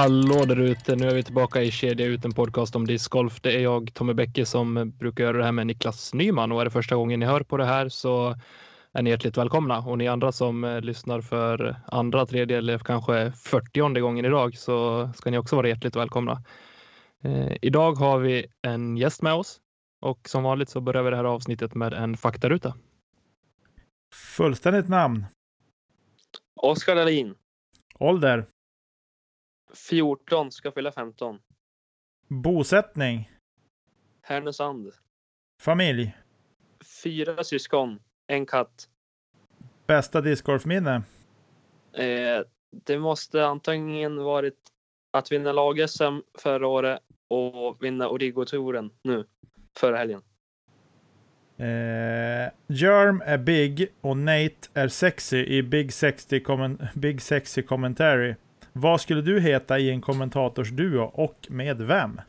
Hallå där ute! Nu är vi tillbaka i Kedja ut, en podcast om discgolf. Det är jag, Tommy Bäcke, som brukar göra det här med Niklas Nyman och är det första gången ni hör på det här så är ni hjärtligt välkomna och ni andra som eh, lyssnar för andra, tredje eller kanske fyrtionde gången idag så ska ni också vara hjärtligt välkomna. Eh, idag har vi en gäst med oss och som vanligt så börjar vi det här avsnittet med en faktaruta. Fullständigt namn? Oskar Dahlin. Ålder? 14, ska fylla 15. Bosättning? Härnösand. Familj? Fyra syskon, en katt. Bästa discgolfminne? Eh, det måste antingen varit att vinna lag-SM förra året och vinna Origo-touren nu, förra helgen. Eh, Germ är big och Nate är sexy i Big Sexy, Big sexy Commentary. Vad skulle du heta i en kommentatorsduo och med vem?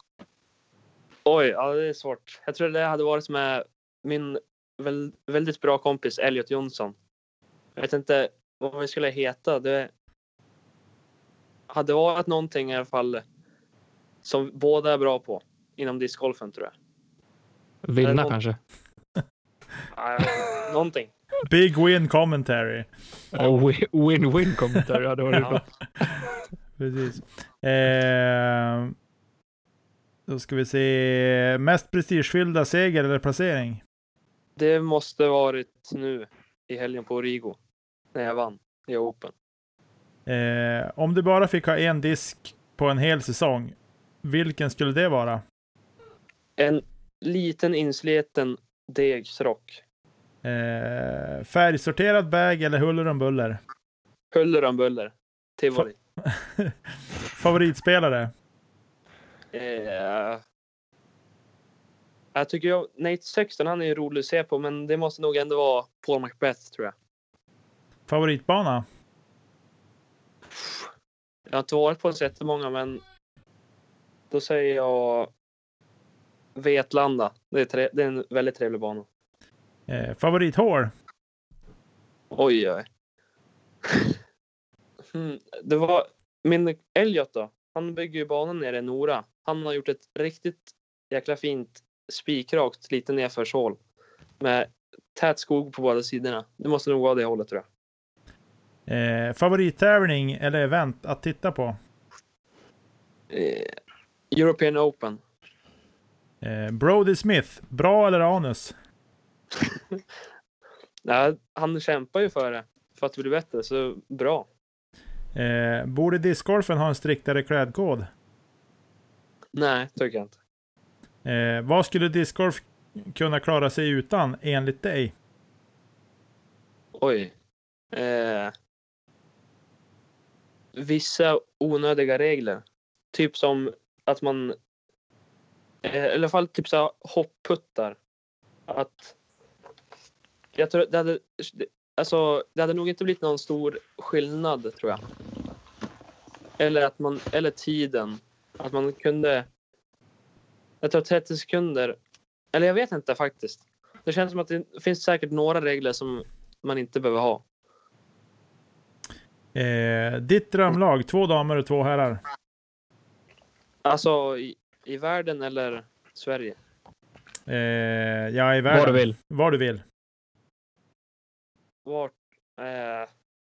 Oj, ja, det är svårt. Jag tror det hade varit med min väldigt bra kompis Elliot Jonsson. Jag vet inte vad vi skulle heta. Det hade varit någonting i alla fall som båda är bra på inom discgolfen tror jag. Vinna någon... kanske? någonting. Big win commentary. Win-win commentary, ja det var det bra. Precis. Eh, då ska vi se. Mest prestigefyllda seger eller placering? Det måste varit nu i helgen på Rigo. När jag vann i Open. Eh, om du bara fick ha en disk på en hel säsong, vilken skulle det vara? En liten insliten degsrock. Eh, färgsorterad bag eller huller om buller? Huller om buller. Tivoli. Favoritspelare? Eh, jag tycker jag, Nate Sexton, han är rolig att se på, men det måste nog ändå vara Paul Macbeth tror jag. Favoritbana? Jag har inte varit på så jättemånga, men då säger jag Vetlanda. Det är, det är en väldigt trevlig bana. Eh, favorithår? Oj, oj. Hmm, det var min Elliot då. Han bygger ju banan nere i Nora. Han har gjort ett riktigt jäkla fint spikrakt lite nedförshål med tät skog på båda sidorna. Det måste nog vara det hållet tror jag. Eh, favorittävling eller event att titta på? Eh, European Open. Eh, Brody Smith, bra eller anus? ja, han kämpar ju för det, för att bli bättre, så bra. Eh, borde discgolfen ha en striktare klädkod? Nej, tycker jag inte. Eh, vad skulle discgolf kunna klara sig utan enligt dig? Oj. Eh, vissa onödiga regler. Typ som att man, eh, i alla fall typ så hopputtar. Att jag tror det hade, alltså, det hade nog inte blivit någon stor skillnad tror jag. Eller att man, eller tiden. Att man kunde, jag tror 30 sekunder, eller jag vet inte faktiskt. Det känns som att det finns säkert några regler som man inte behöver ha. Eh, ditt drömlag, två damer och två herrar? Alltså i, i världen eller Sverige? Eh, ja, i världen. Var du vill. Var du vill. Vart? Eh,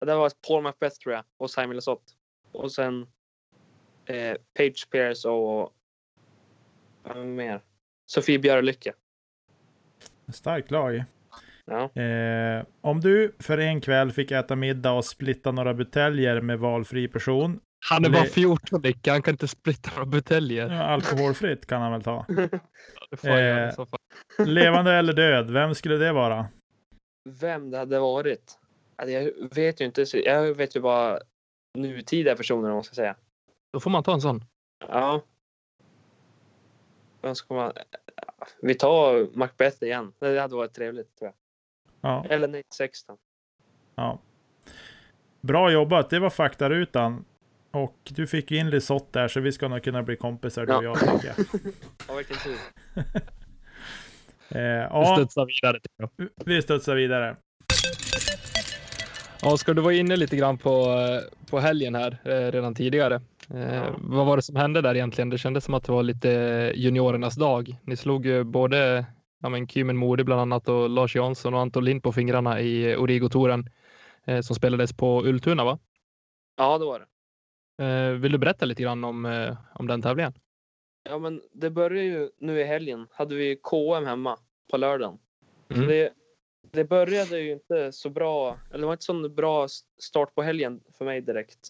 det var Paul Macbeth tror jag och Simon Lesoth. Och sen eh, Page Pierce och vad mer? Sofie Björlycke. Starkt lag. Ja. Eh, om du för en kväll fick äta middag och splitta några buteljer med valfri person. Han är bara Le- 14 Nicke, han kan inte splitta några buteljer. Ja, alkoholfritt kan han väl ta. Det får i Eh. så fall. Levande eller död, vem skulle det vara? Vem det hade varit? Alltså, jag vet ju inte. Jag vet ju bara nutida personer om man ska säga. Då får man ta en sån. Ja. Vem ska man... Vi tar Macbeth igen. Det hade varit trevligt tror jag. Ja, Eller Nate Sexton. ja. Bra jobbat, det var faktarutan. Och du fick ju in Lisotte där, så vi ska nog kunna bli kompisar du och Ja. jag, tycker jag. Ja, vilken tur. Eh, Vi studsar vidare. vi studsar vidare. Ja, ska du vara inne lite grann på, eh, på helgen här eh, redan tidigare? Eh, Ja. Vad var det som hände där egentligen? Det kändes som att det var lite juniorernas dag. Ni slog ju både ja, men Kymen Mode bland annat och Lars Jansson och Anton Lind på fingrarna i Origo-touren eh, som spelades på Ultuna, va? Ja, det var det. Vill du berätta lite grann om, om den tävlingen? Ja, men det började ju nu i helgen. Hade vi KM hemma på lördagen. Mm. det, det började ju inte så bra. Eller det var inte så bra start på helgen för mig direkt.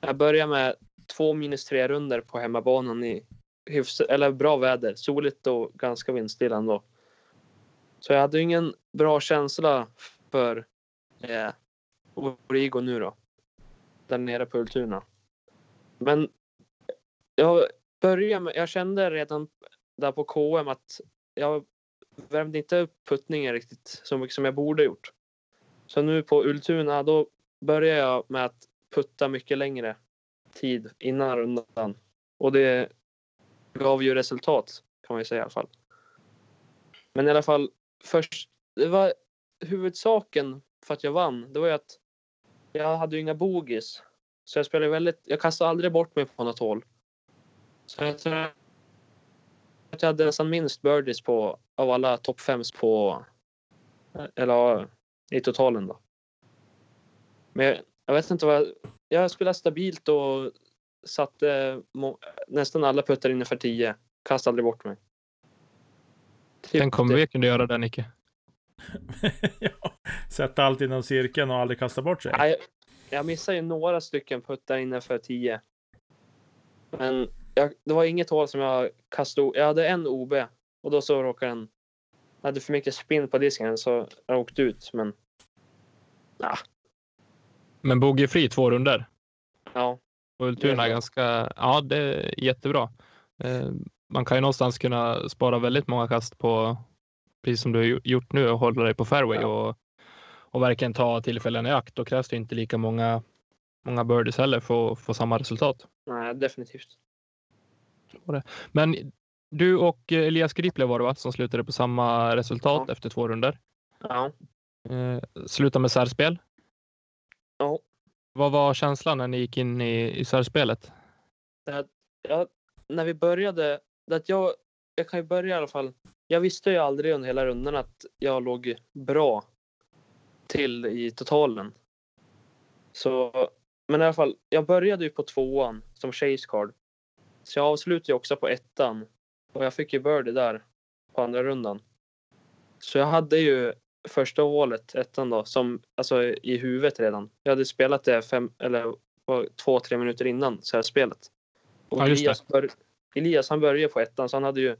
Jag började med två minus tre runder på hemmabanan i hyfs, eller bra väder. Soligt och ganska vindstilla ändå. Så jag hade ju ingen bra känsla för eh, Origo nu då. Där nere på Ultuna. Men jag börja med, jag kände redan där på KM att jag värmde inte upp puttningen riktigt så mycket som jag borde gjort. Så nu på Ultuna då började jag med att putta mycket längre tid innan rundan. Och det gav ju resultat kan man ju säga i alla fall. Men i alla fall först, det var huvudsaken för att jag vann. Det var ju att jag hade ju inga bogis. Så jag spelade väldigt, jag kastade aldrig bort mig på något hål. Så jag tror att jag hade nästan minst birdies på av alla topp fems på eller ja, i totalen då. Men jag, jag vet inte vad jag spelade stabilt och satte må, nästan alla puttar innanför 10. Kastade aldrig bort mig. Typ Den kommer det- vi kunna göra där, Nicke. ja. Sätta allt inom cirkeln och aldrig kasta bort sig. Nej, jag missade ju några stycken puttar innanför 10. Men jag, det var inget hål som jag kastade. Jag hade en OB och då så råkade den. Jag hade för mycket spinn på disken så jag åkte ut. Men Men bogeyfri två runder. ja, Och Ultuna är ganska, ja det är jättebra. Eh, Man kan ju någonstans kunna spara väldigt många kast på, precis som du har gjo- gjort nu, och hålla dig på fairway Ja. och, och verkligen ta tillfällen i akt. Då krävs det inte lika många, många birdies heller för att få samma resultat. nej, definitivt. Men du och eh, Elias Griple var det va, som slutade på samma resultat Ja. efter två runder. Ja, Eh, sluta med särspel. Ja. Vad var känslan när ni gick in i, i särspelet? jag, när vi började. det Att jag, jag kan ju börja i alla fall. Jag visste ju aldrig under hela rundan att jag låg bra till i totalen. Så, men i alla fall, jag började ju på tvåan som chase card. Så jag avslutade ju också på ettan och jag fick ju birdie där på andra rundan. Så jag hade ju första hålet, ettan då, som alltså i huvudet redan. Jag hade spelat det fem eller två, tre minuter innan så här spelet. Och Ja. Elias, bör, Elias han började på ettan så han hade ju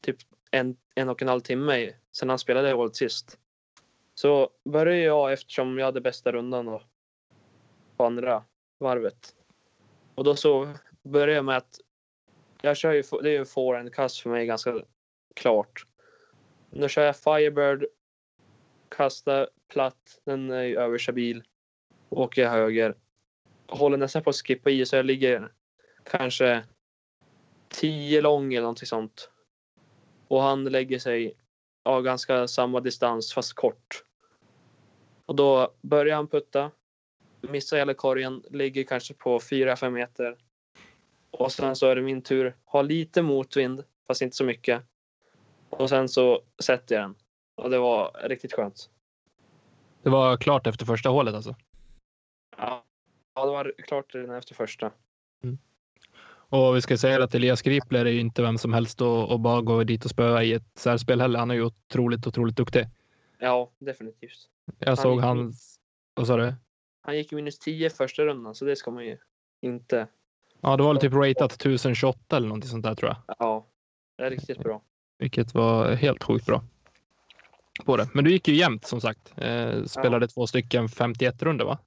typ en, en och en halv timme i- sen han spelade hålet sist. Så började jag eftersom jag hade bästa rundan då, på andra varvet. Och då så började med att jag kör ju, det är ju en forehand-kast för mig ganska klart. Nu kör jag Firebird, kastar platt, den är ju överstabil, åker höger, håller nästan på att skippa i så jag ligger kanske 10 lång eller någonting sånt. Och han lägger sig ja, ganska samma distans fast kort. Och då börjar han putta, missar hela korgen, ligger kanske på 4-5 meter. Och sen så är det min tur, har lite motvind fast inte så mycket. Och sen så sätter jag den. Och det var riktigt skönt. Det var klart efter första hålet alltså. Ja, ja det var klart redan efter första. Och vi ska säga att Elias Gripler är ju inte vem som helst och, och bara gå dit och spöa i ett särspel heller. Han är ju otroligt, otroligt duktig. Ja, definitivt. Jag Han såg hans... Vad sa du? Han gick minus 10 första rundan, så det ska man ju inte... Ja, det var typ ratat 1028 eller någonting sånt där tror jag. Ja, det är riktigt bra. Vilket var helt sjukt bra. På det. Men du gick ju jämnt som sagt. Eh, spelade två stycken 51 runder va?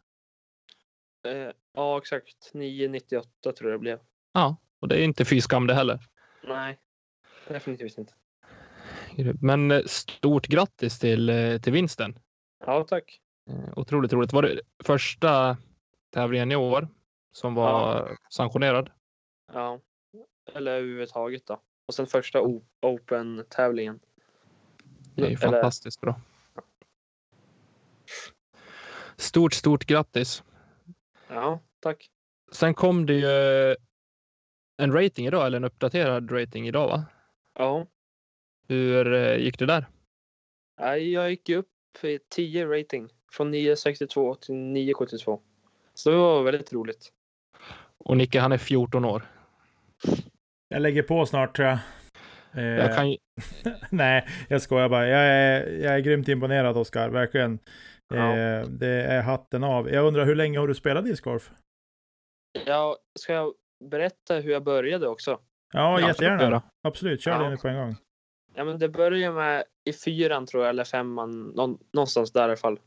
Eh, ja, exakt. 9,98 tror jag det blev. Ja, och det är inte fy skam det heller. Nej, definitivt inte. Men eh, stort grattis till, eh, till vinsten. Ja, tack. Eh, Otroligt roligt. Var det första tävlingen i år som var sanktionerad? Ja, eller överhuvudtaget då. Och sen första Open-tävlingen. Det är ju Eller- fantastiskt bra. Stort, stort grattis. Ja, tack. Sen kom det ju en rating idag, eller en uppdaterad rating idag va? Ja, Hur eh, gick det där? Jag gick upp i 10 rating. Från 9,62 till 9,72. Så det var väldigt roligt. Och Nicke, han är 14 år. Jag lägger på snart tror jag. Eh, Jag kan ju, Nej, jag skojar bara. Jag är, jag är grymt imponerad Oskar, verkligen. Ja. Eh, det är hatten av. Jag undrar hur länge har du spelat discgolf? Ja, ska jag berätta hur jag började också? Ja, Ja, jättegärna. absolut, Absolut, kör Ja. det nu på en gång. Ja, men det började med i fyran tror jag, eller femman, någon, någonstans där i alla fall.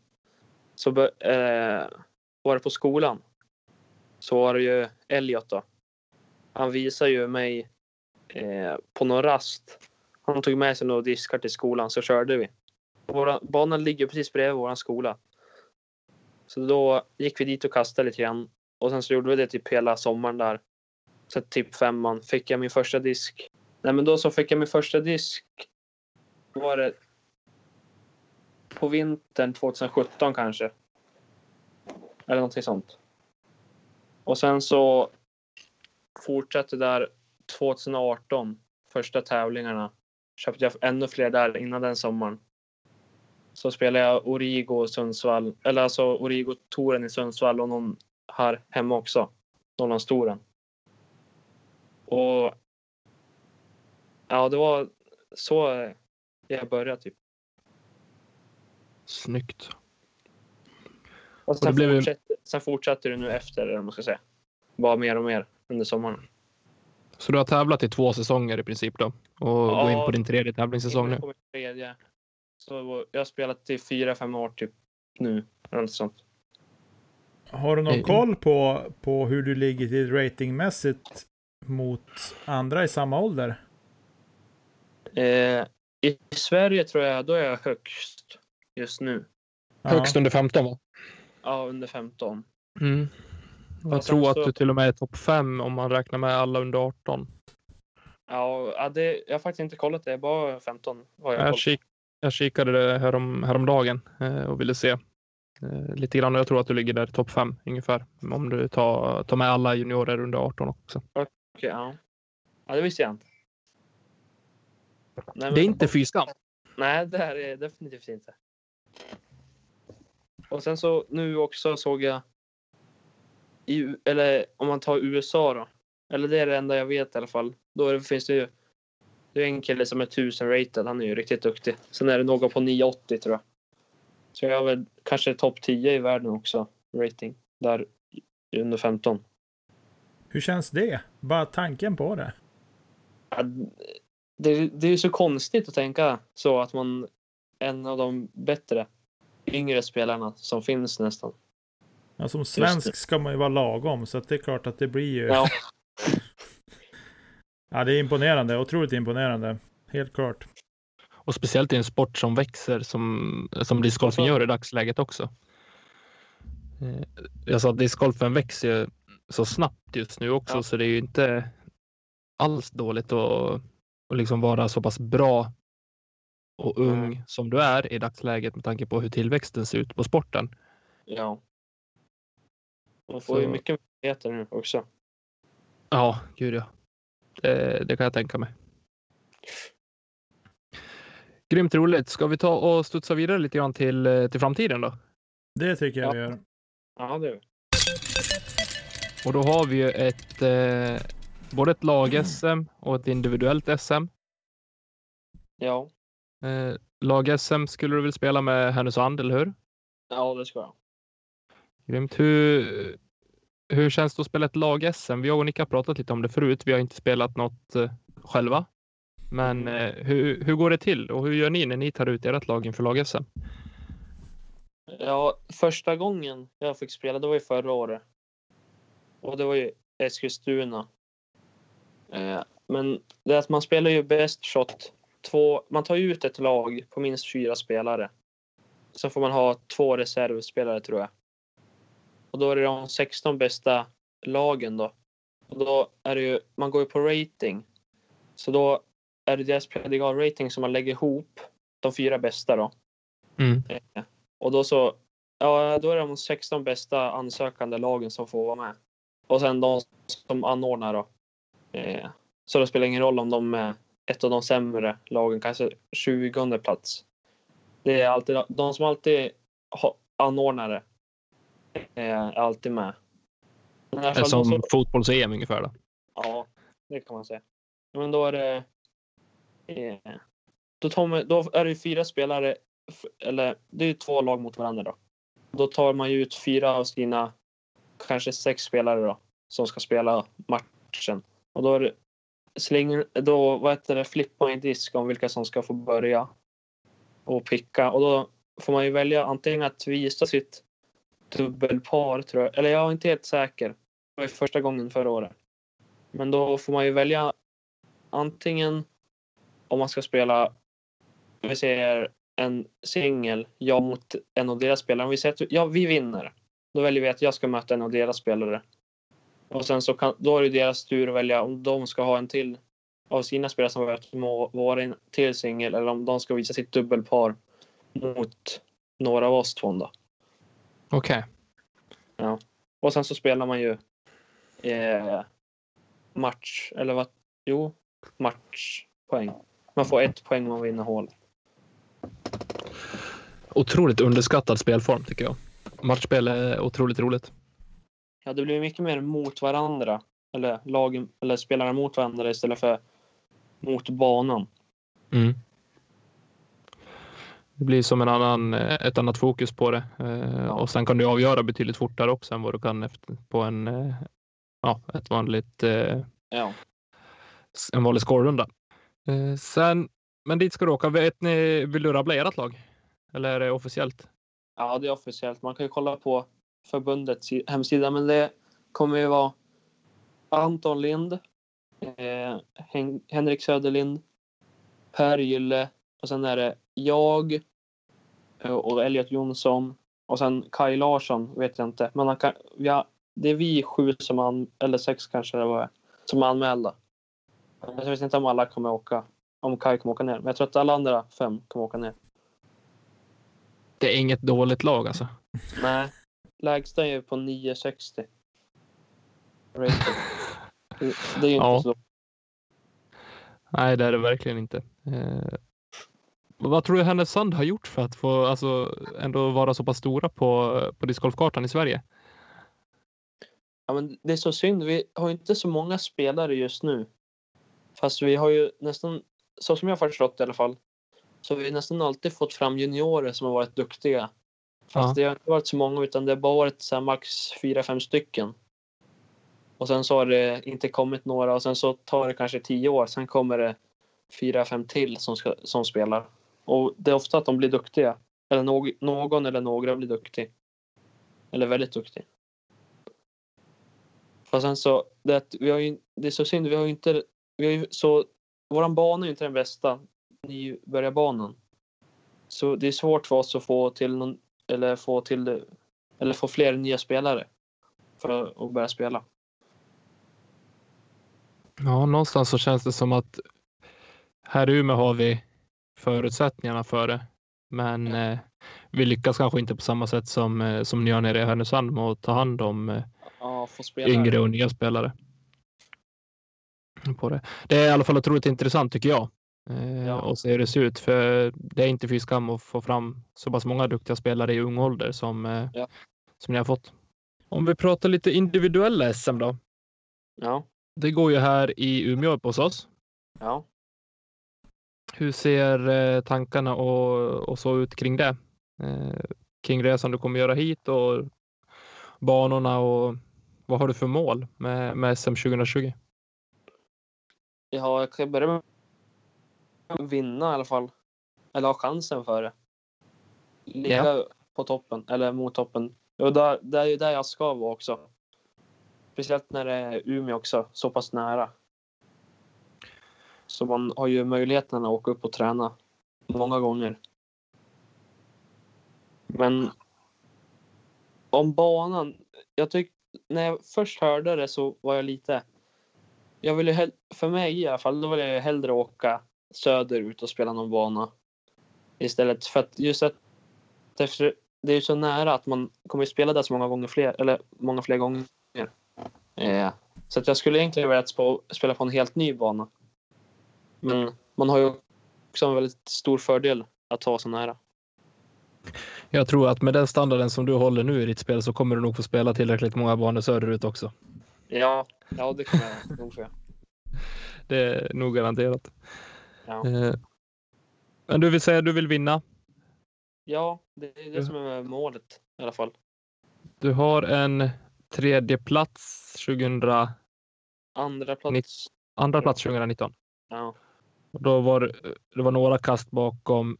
Så eh, var det på skolan. Så var det ju Elliot då. Han visade ju mig eh, på någon rast. Han tog med sig några diskar till skolan så körde vi. Våra, banan ligger precis bredvid vår skola. Så då gick vi dit och kastade lite grann. Och sen så gjorde vi det typ hela sommaren där. Så typ femman fick jag min första disk. Nej men då så fick jag min första disk. Då Var det på vintern 2017 kanske. Eller någonting sånt. Och sen så fortsatte där 2018. Första tävlingarna. Köpte jag ännu fler där innan den sommaren. Så spelade jag Origo i Sundsvall. Eller alltså Origo-touren i Sundsvall och någon här hemma också. Norrlandstouren. Och ja, det var så jag började typ. snyggt. Och sen, det blev fortsatte, sen fortsatte det nu efter, eller man ska säga. Bara mer och mer under sommaren. Så du har tävlat i två säsonger i princip då? Och Ja. går in på din tredje tävlingssäsong nu? Kom tredje. Så jag har spelat i fyra, fem år typ nu. Eller något sånt. Har du någon Eh, koll på, på hur du ligger till ratingmässigt mot andra i samma ålder? Eh, I Sverige tror jag, då är jag högst just nu. Ja. Högst under 15 va? Ja, under 15. Mm. Jag tror att så- du till och med är topp 5 om man räknar med alla under 18. Ja, det, jag har faktiskt inte kollat det. Bara 15 har jag Jag, kik, jag kikade det härom, häromdagen eh, och ville se eh, lite grann. Jag tror att du ligger där topp 5 ungefär. Om du tar, tar med alla juniorer under 18 också. Okej, ja. ja, det visste jag inte. Nej, Det är men- inte fy skam. Nej, det här är definitivt inte. Och sen så nu också såg jag i, eller om man tar USA då. Eller det är det enda jag vet i alla fall. Då är det, finns det ju det är en kille som är 1000 rated. Han är ju riktigt duktig. Sen är det någon på 980 tror jag. Så jag har väl kanske topp 10 i världen också. Rating. Där under 15. Hur känns det? Bara tanken på det. Ja, Det, det är ju så konstigt att tänka så att man en av de bättre yngre spelarna som finns nästan. Ja, som svensk ska man ju vara lagom, så att det är klart att det blir ju... Ja, Ja, det är imponerande. Otroligt imponerande. Helt klart. Och speciellt i en sport som växer som, som discgolfen Alltså- gör i dagsläget också. Jag sa att discgolfen växer ju så snabbt just nu också Ja. så det är ju inte alls dåligt att, att liksom vara så pass bra och ung Mm. som du är i dagsläget med tanke på hur tillväxten ser ut på sporten. ja. Man får ju Så- mycket möjligheter nu också. Ja, gud ja. Det, det kan jag tänka mig. Grymt roligt. Ska vi ta och studsa vidare lite grann till, till framtiden då? Det tycker jag Ja. vi gör. Ja, det är det. Och då har vi ju ett, eh, både ett lag-SM och ett individuellt SM. Ja, Eh, Lag-SM skulle du väl spela med Härnösand, eller hur? ja det ska jag. Grymt. Hur, hur känns det att spela ett lag-SM? Vi och Nick har pratat lite om det förut. Vi har inte spelat något eh, själva. Men eh, hur, hur går det till och hur gör ni när ni tar ut ert lag inför lag-SM? Ja, första gången jag fick spela, det var ju förra året. Och det var ju Eskilstuna. Eh, men det är att man spelar ju best shot. Två, man tar ut ett lag på minst fyra spelare. Så får man ha två reservspelare tror jag. Och då är det de 16 bästa lagen då. Och då är det ju, man går ju på rating. Så då är det deras predigal rating som man lägger ihop de fyra bästa då. Mm. Eh, Och då så, ja då är det de 16 bästa ansökande lagen som får vara med. Och sen de som anordnar då. Eh, Så det spelar ingen roll om de är ett av de sämre lagen, kanske 20 plats. Det är alltid de som alltid anordnar det. eh, Är alltid med. Är som som- fotbolls-EM ungefär. Då. Ja, det kan man säga. Men då är det... Eh, då, tar man, då är det fyra spelare, eller det är två lag mot varandra då. Då tar man ju ut fyra av sina, kanske sex spelare då, som ska spela matchen. Och då är det slänger, då vad heter det, flippar man en disk om vilka som ska få börja och picka. Och då får man ju välja antingen att visa sitt dubbelpar, tror jag. Eller jag är inte helt säker. Det var ju första gången förra året. Men då får man ju välja antingen om man ska spela, vi säger en singel, jag mot en av deras spelare. Om vi säger att ja, vi vinner, då väljer vi att jag ska möta en av deras spelare. Och sen så kan, då är det deras tur att välja om de ska ha en till av sina spelare som varit må vara till singel eller om de ska visa sitt dubbelpar mot några av oss två. Okej. Och sen så spelar man ju eh, match, eller vad? Jo, matchpoäng. Man får ett poäng om man vinner hål. Otroligt underskattad spelform tycker jag. Matchspel är otroligt roligt. Ja, det blir mycket mer mot varandra. Eller lagen, eller spelarna mot varandra istället för mot banan. Mm. Det blir som en annan, eh, ett annat fokus på det. Eh, Och sen kan du avgöra betydligt fortare också än vad du kan efter, på en, eh, ja, ett vanligt, Ja. en vanlig scorerunda. Sen, men dit ska du åka. Vet ni, vill du rabbla ert lag? Eller är det officiellt? ja, det är officiellt. Man kan ju kolla på förbundets si- hemsida, men det kommer ju vara Anton Lind, eh, Hen- Henrik Söderlind, Per Gylle och sen är det jag eh, och Elliot Jonsson och sen Kai Larsson vet jag inte. Men kan, ja, det är vi sju som an, eller sex kanske det var, som är anmälda. Jag vet inte om alla kommer åka, om Kai kommer åka ner. Men jag tror att alla andra fem kommer åka ner. Det är inget dåligt lag alltså. Nej, lägsta är på 960. Rating. Det det är ju inte Ja. så. Nej, det är det verkligen inte. Eh, vad tror du Härnösand har gjort för att få alltså, ändå vara så pass stora på, på discgolfkartan i Sverige? Ja, men det är så synd. Vi har inte så många spelare just nu. Fast vi har ju nästan, så som jag har förstått i alla fall, så har vi nästan alltid fått fram juniorer som har varit duktiga. Fast Ja. det har inte varit så många utan det har bara varit så här max fyra fem stycken. Och sen så har det inte kommit några och sen så tar det kanske tio år. Sen kommer det fyra, fem till som, ska, som spelar. Och det är ofta att de blir duktiga. Eller no någon eller några blir duktig. Eller väldigt duktig. Fast sen så, det, vi har ju, det är så synd, vi har ju inte, vi har ju så, våran bana är ju inte den bästa nybörjarbanan. Så det är svårt för oss att få till någon, eller få till, eller få fler nya spelare. För att börja spela. Ja, någonstans så känns det som att här i Umeå har vi förutsättningarna för det. Men eh, vi lyckas kanske inte på samma sätt som, eh, som ni gör nere i Härnösand med att ta hand om eh, Ja, yngre och nya spelare. På det. det är i alla fall otroligt intressant tycker jag. Eh, Ja. Och se hur det ser ut. För det är inte fy skam att få fram så pass många duktiga spelare i ung ålder som, eh, Ja. som ni har fått. Om vi pratar lite individuella SM då. Ja. det går ju här i Umeå upp hos oss. Ja. Hur ser eh, tankarna och, och så ut kring det? Kring resan du kommer göra hit och banorna och vad har du för mål med, med SM 2020? Ja, jag kan börja med vinna i alla fall. Eller ha chansen för det. Ligga på toppen, eller mot toppen. Och där, det är ju där jag ska vara också. Speciellt när det är Umeå också, så pass nära. Så man har ju möjligheten att åka upp och träna många gånger. Men om banan. Jag tyck, när jag först hörde det så var jag lite. Jag ville för mig i alla fall, då vill jag hellre åka söderut och spela någon bana. Istället för att just att det är så nära att man kommer att spela där så många gånger fler, eller många fler gånger. Eh, så att jag skulle egentligen sp- spela på en helt ny bana. Men man har ju också en väldigt stor fördel att ha så nära. Jag tror att med den standarden som du håller nu i ditt spel så kommer du nog få spela tillräckligt många banor söderut också. Ja, ja det kommer jag nog få. Det är nog garanterat. Ja. Eh, Men du vill säga att du vill vinna. Ja, det är det som är målet i alla fall. Du har en tredje plats 2000, Andra plats. andra plats 2019. Ja, Och då var det- var några kast bakom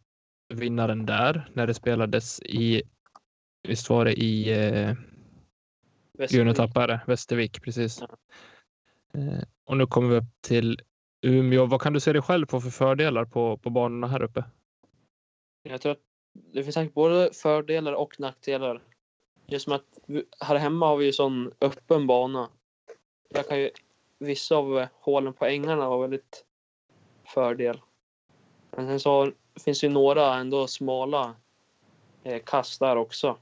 vinnaren där när det spelades i, visst var det i eh, det. Västervik, precis. Ja. Eh, och nu kommer vi upp till Umeå. Vad kan du se dig själv på för fördelar på, på banorna här uppe? Jag tror att det finns säkert både fördelar och nackdelar. Just som att vi- här hemma har vi ju sån öppen bana. Där kan ju, vissa av hålen på ängarna vara väldigt fördel. Men sen så finns det ju några ändå smala eh, kast där också.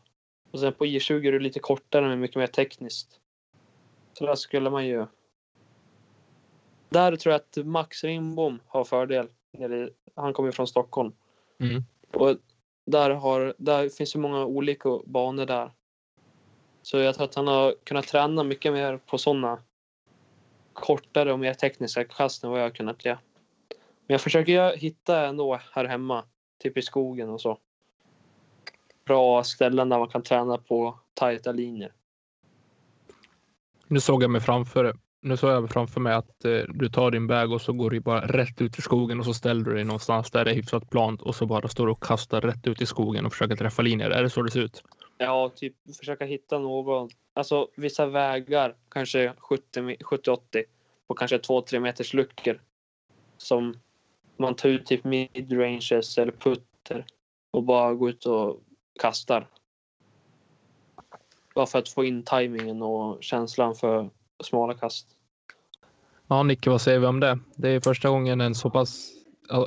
Och sen på I20 är det lite kortare men mycket mer tekniskt. Så där skulle man ju... Där tror jag att Max Ringbom har fördel. Han kommer ju från Stockholm. Mm. Och där, har, där finns ju många olika banor där. Så jag tror att han har kunnat träna mycket mer på sådana kortare och mer tekniska kast än vad jag har kunnat göra. Men jag försöker hitta ändå här hemma, typ i skogen och så. Bra ställen där man kan träna på tajta linjer. Nu såg jag mig framför, nu såg jag framför mig att eh, du tar din bag och så går du bara rätt ut i skogen och så ställer du dig någonstans där det är hyfsat plant och så bara står du och kastar rätt ut i skogen och försöker träffa linjer. Är det så det ser ut? Ja, typ försöka hitta någon. Alltså vissa vägar, kanske 70-80 på kanske 2-3 meters luckor. Som man tar ut typ midranges eller putter och bara går ut och kastar. Bara för att få in tajmingen och känslan för smala kast. Ja, Nicke, vad säger vi om det? Det är första gången en så pass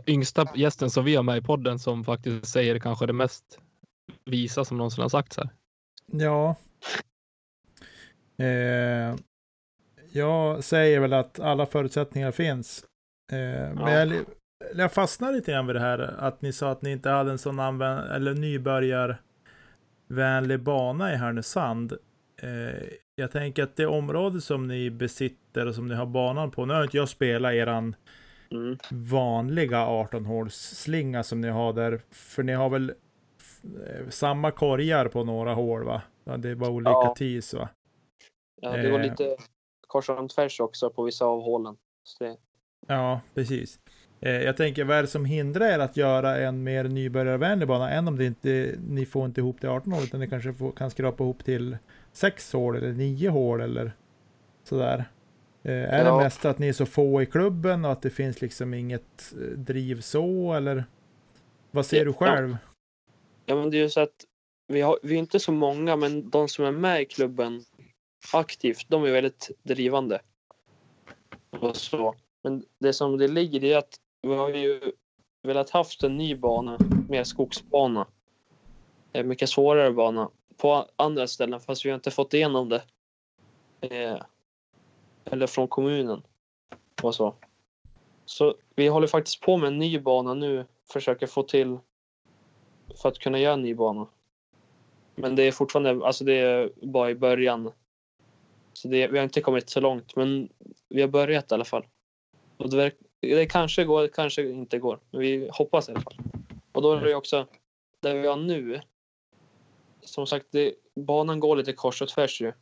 yngsta gästen som vi har med i podden som faktiskt säger kanske det mest visa som någonsin har sagts här. Ja. Eh, jag säger väl att alla förutsättningar finns. Eh, Men Ja. jag, li- jag fastnar lite grann vid det här att ni sa att ni inte hade en sån använd eller nybörjarvänlig bana i Härnösand. Eh, jag tänker att det område som ni besitter och som ni har banan på, nu har inte jag spelat eran Mm. vanliga 18-hålsslinga som ni har där. För ni har väl eh, samma korgar på några hål va? Ja, det är bara olika Ja. tis va? Ja, det var Eh. lite kors och tvärs också på vissa av hålen. Det, Ja, precis. Eh, jag tänker, vad är det som hindrar er att göra en mer nybörjarvänlig bana? Än om det inte, ni får inte ihop till 18 hål, utan ni kanske får, kan skrapa ihop till 6 hål eller 9 hål eller sådär. Eh, är det Ja. mest att ni är så få i klubben och att det finns liksom inget eh, driv så, eller? Vad ser du själv? Ja, men det är ju så att vi, har, vi är inte så många, men de som är med i klubben aktivt, de är väldigt drivande. Och så. Men det som det ligger i är att vi har ju velat haft en ny bana, mer skogsbana. En mycket svårare bana på andra ställen, fast vi har inte fått igenom det. Eh, eller från kommunen och så. Så vi håller faktiskt på med en ny bana nu, försöker få till för att kunna göra en ny bana. Men det är fortfarande, alltså det är bara i början. Så det, vi har inte kommit så långt, men vi har börjat i alla fall. Och det, det kanske går, kanske inte går, men vi hoppas i alla fall. Och då är det också, där vi har nu, som sagt, det, banan går lite kors och tvärs ju.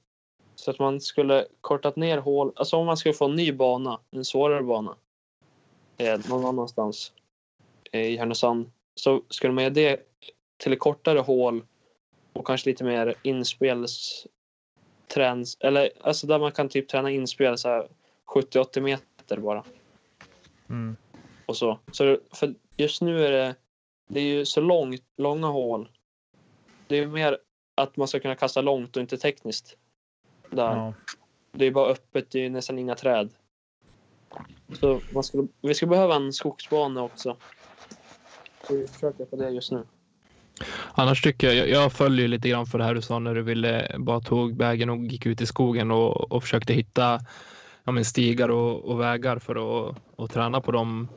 Så att man skulle kortat ner hål, alltså om man skulle få en ny bana, en svårare bana, eh, någon annanstans eh, i Härnösand, så skulle man göra det till kortare hål och kanske lite mer inspels träns, eller alltså där man kan typ träna inspel så här 70-80 meter bara Mm. och så. Så för just nu är det, det är ju så långt, långa hål. Det är ju mer att man ska kunna kasta långt och inte tekniskt. Där. Ja. Det är bara öppet, det är nästan inga träd. Så man skulle, vi skulle behöva en skogsbana också. Så vi försöker på det just nu. Annars tycker jag, jag, följer lite grann för det här du sa när du ville, bara tog vägen och gick ut i skogen och, och försökte hitta ja, men stigar och, och vägar för att och träna på dem.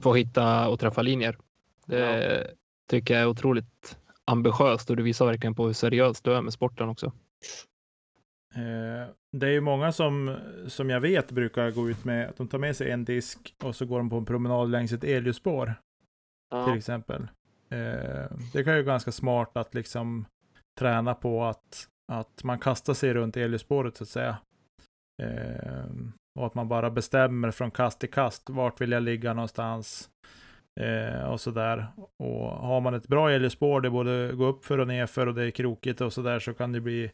För att hitta och träffa linjer. Det tycker jag är otroligt ambitiöst och det visar verkligen på hur seriöst du är med sporten också. Eh, det är ju många som, som jag vet brukar gå ut med att de tar med sig en disk och så går de på en promenad längs ett elljusspår till Ja, exempel. Eh, det kan ju vara ganska smart att liksom träna på att, att man kastar sig runt elljusspåret så att säga. Eh, och att man bara bestämmer från kast till kast. Vart vill jag ligga någonstans? Eh, och sådär. Och har man ett bra elljusspår, det både går upp för och ner för och det är krokigt och sådär så kan det bli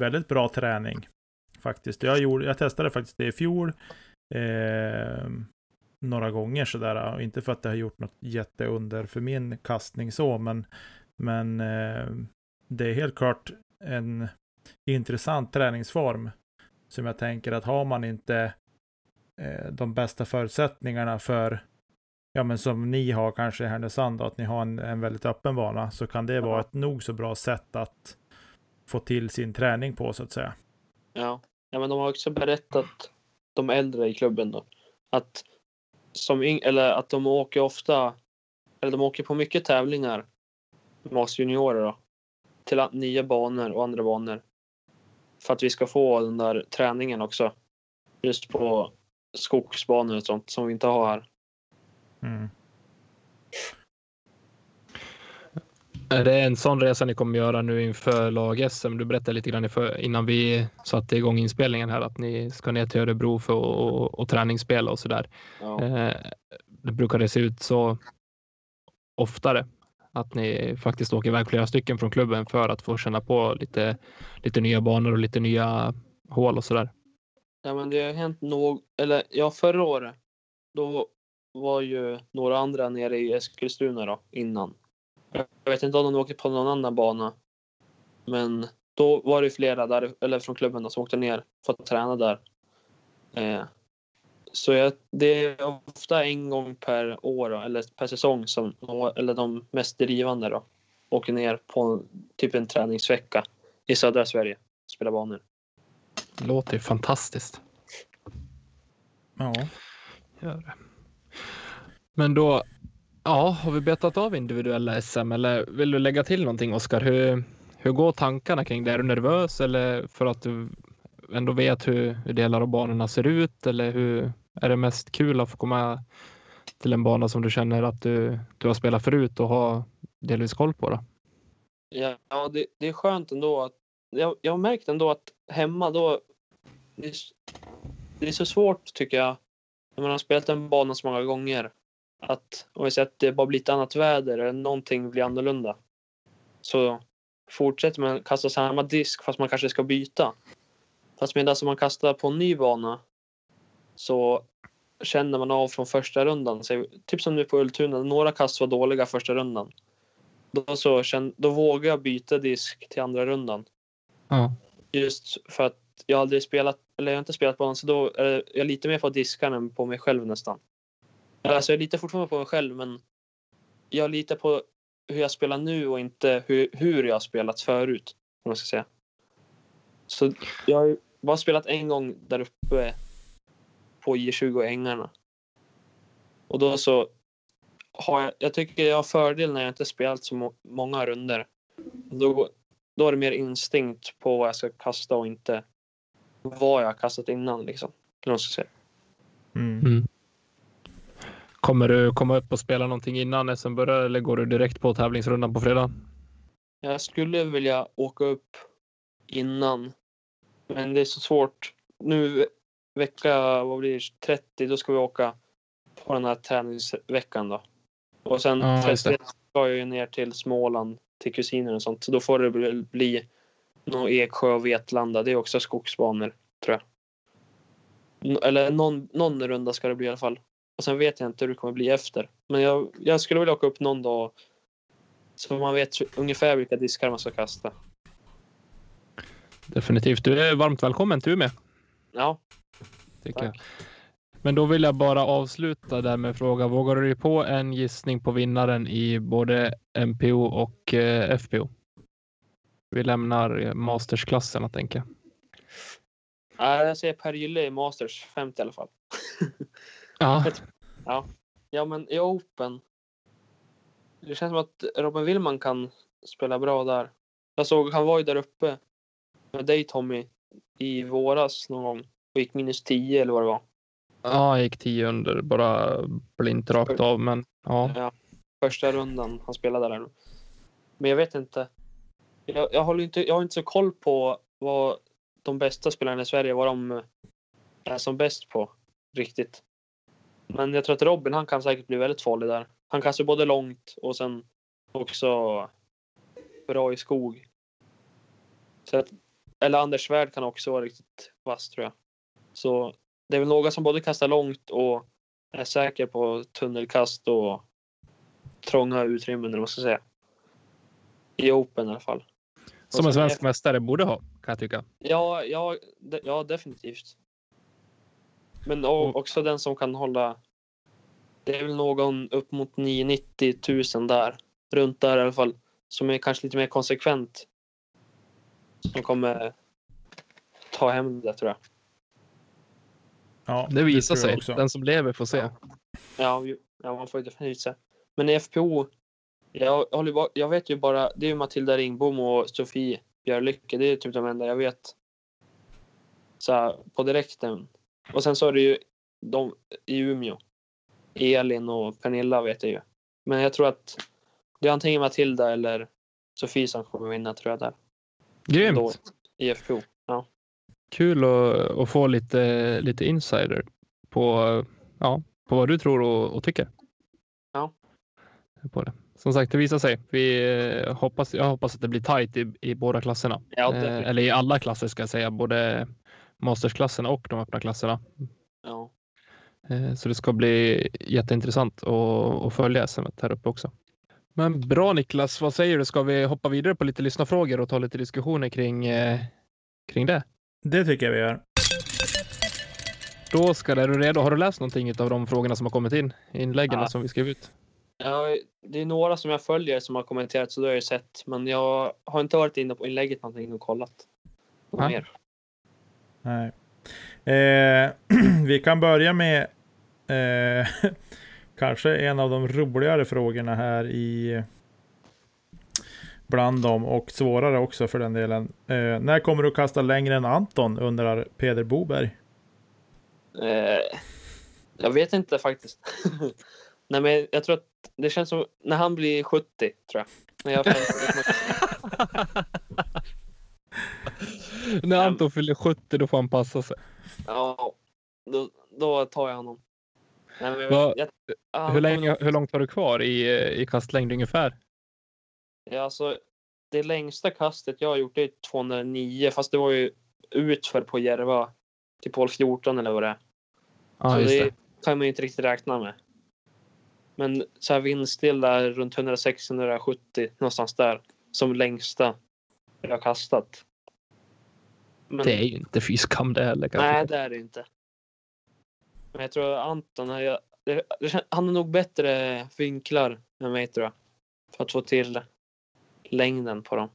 väldigt bra träning. Faktiskt. Jag, gjorde, jag testade faktiskt det i fjol. Eh, några gånger sådär. och Inte för att det har gjort något jätteunder för min kastning så, men, men eh, det är helt klart en intressant träningsform. Som jag tänker att har man inte eh, de bästa förutsättningarna för, ja men som ni har kanske i Härnösand, att ni har en, en väldigt öppen bana, så kan det vara ett nog så bra sätt att få till sin träning på så att säga. ja. ja, men de har också berättat, de äldre i klubben då, att, som eller att de åker ofta, eller de åker på mycket tävlingar med oss juniorer då, till nya banor och andra banor. För att vi ska få den där träningen också. Just på skogsbanor och sånt som vi inte har här. Mm. Är det en sån resa ni kommer göra nu inför lag-SM? Du berättade lite grann inför, innan vi satte igång inspelningen här att ni ska ner till Örebro för att och, och träningsspela och sådär. Ja. Eh, det brukar det se ut så oftare att ni faktiskt åker iväg flera stycken från klubben för att få känna på lite, lite nya banor och lite nya hål och sådär. Ja, men det har hänt något, eller ja, förra året. Då var ju några andra nere i Eskilstuna då, innan. Jag vet inte om de åkte på någon annan bana. Men då var det flera där, eller från klubben som åkte ner för att träna där. Eh, så jag, det är ofta en gång per år, då, eller per säsong, som, eller de mest drivande då, åker ner på typ en träningsvecka i södra Sverige och spelar banor. Det låter ju fantastiskt. Ja. Gör det. Men då, ja, har vi betat av individuella SM eller vill du lägga till någonting Oskar? Hur, hur går tankarna kring det? Är du nervös eller för att du ändå vet hur, hur delar av banorna ser ut eller hur är det mest kul att få komma till en bana som du känner att du, du har spelat förut och har delvis koll på? Då? Ja, ja det, det är skönt ändå att jag, jag har märkt ändå att hemma då det är, det är så svårt tycker jag när man har spelat en bana så många gånger att om vi säger att det bara blir ett annat väder eller någonting blir annorlunda så fortsätter man kasta samma disk fast man kanske ska byta. Fast medan man kastar på en ny bana så känner man av från första rundan. Så, typ som nu på Ultuna, några kast var dåliga första rundan. Då, så då vågar jag byta disk till andra rundan. Ja. Just för att jag aldrig spelat, eller jag har inte spelat banan så då är jag lite mer på diskarna än på mig själv nästan. Alltså jag litar fortfarande på mig själv men jag litar på hur jag spelar nu och inte hur, hur jag har spelat förut. Om man ska säga. Så jag har ju bara spelat en gång där uppe på J20 och Ängarna. Och då så har jag, jag tycker jag har fördel när jag inte spelat så må, många runder. Då, då är det mer instinkt på vad jag ska kasta och inte. vad jag har kastat innan liksom. Eller vad man ska säga. Mm. Mm. Kommer du komma upp och spela någonting innan SM börjar eller går du direkt på tävlingsrundan på fredag? Jag skulle vilja åka upp innan. Men det är så svårt. Nu vecka vad blir det, 30, då ska vi åka på den här träningsveckan då. Och sen Ja, just det. 31 ska jag ju ner till Småland till kusiner och sånt. Så då får det väl bli någon Eksjö och Vetlanda. Det är också skogsbanor tror jag. Eller någon, någon runda ska det bli i alla fall. Och sen vet jag inte hur det kommer bli efter. Men jag, jag skulle vilja åka upp någon dag så man vet ungefär vilka diskar man ska kasta. Definitivt. Du är varmt välkommen till Umeå. Ja, Tycker Tack. jag. Men då vill jag bara avsluta där med fråga. Vågar du dig på en gissning på vinnaren i både MPO och eh, FPO? Vi lämnar eh, mastersklassen, tänker jag. Nej, jag säger Per Gylle i Masters 50 i alla fall. Ja, Ja, men i Open. Det känns som att Robin Willman kan spela bra där. Jag såg, han var ju där uppe med dig Tommy i våras någon gång och gick minus 10 eller vad det var. ja jag gick tio under, bara blint rakt av. Men ja, Ja, första rundan han spelade där. Men jag vet inte. Jag, jag, håller inte. jag har inte så koll på vad de bästa spelarna i Sverige, vad de är som bäst på riktigt. Men jag tror att Robin, han kan säkert bli väldigt farlig där. Han kastar både långt och sen också bra i skog. Så att, eller Anders Svärd kan också vara riktigt vass tror jag. Så det är väl några som både kastar långt och är säker på tunnelkast och trånga utrymmen eller vad man ska säga. I Open i alla fall. som en svensk mästare borde ha, kan jag tycka. Ja, ja, de, ja definitivt. Men också den som kan hålla. Det är väl någon upp mot 990 000 där. Runt där i alla fall. Som är kanske lite mer konsekvent. Som kommer ta hem det tror jag. Ja, Det visar jag sig. också. Den som lever får se. Ja, ja man får ju definitivt se. Men i FPO. Jag, håller, jag vet ju bara. Det är ju Matilda Ringbom och Sofie Björlycke. Det är typ de enda jag vet. Så här, på direkten. Och sen så är det ju de i Umeå. Elin och Pernilla vet jag ju. Men jag tror att det är antingen Matilda eller Sofie som kommer vinna tror jag där. Då, Grymt! I FPO. Kul att, att få lite, lite insider på, ja, på vad du tror och, och tycker. Ja. På det. Som sagt, det visar sig. Vi eh, hoppas, jag hoppas att det blir tajt i, i båda klasserna. Ja, Eh, eller i alla klasser ska jag säga, både mastersklasserna och de öppna klasserna. Ja. Eh, Så det ska bli jätteintressant att, följa SM här uppe också. Men bra Niklas, vad säger du? Ska vi hoppa vidare på lite lyssnarfrågor och ta lite diskussioner kring, eh, kring det? Det tycker jag vi gör. Då ska det, är du redo? Har du läst någonting av de frågorna som har kommit in? Inläggen Ja. som vi skrev ut? Ja, det är några som jag följer som har kommenterat så det har jag sett. Men jag har inte varit inne på inlägget någonting och kollat. Mer. Nej. Eh, vi kan börja med eh, kanske en av de roligare frågorna här i bland dem och svårare också för den delen. Eh, när kommer du kasta längre än Anton? undrar Peder Boberg. Eh, jag vet inte faktiskt. Nej, men jag tror att det känns som när han blir 70 tror jag. När jag är 50. När Anton fyller 70 då får han passa sig. ja, då, då tar jag honom. Nej, men jag, Vad- jag, ja, Hur, länge, hur långt har du kvar i, eh, i kastlängd ungefär? Ja, alltså, det längsta kastet jag har gjort är 209 fast det var ju utför på Järva till hål 14 eller vad det är. Ja, så det det. kan man ju inte riktigt räkna med. Men så här vindstilla runt 160-170 någonstans där som längsta jag har kastat. Men, Det är ju inte fy skam det heller. kanske. nej, det är det inte. Men jag tror Anton, har han har nog bättre vinklar än mig tror jag. För att få till längden på dem.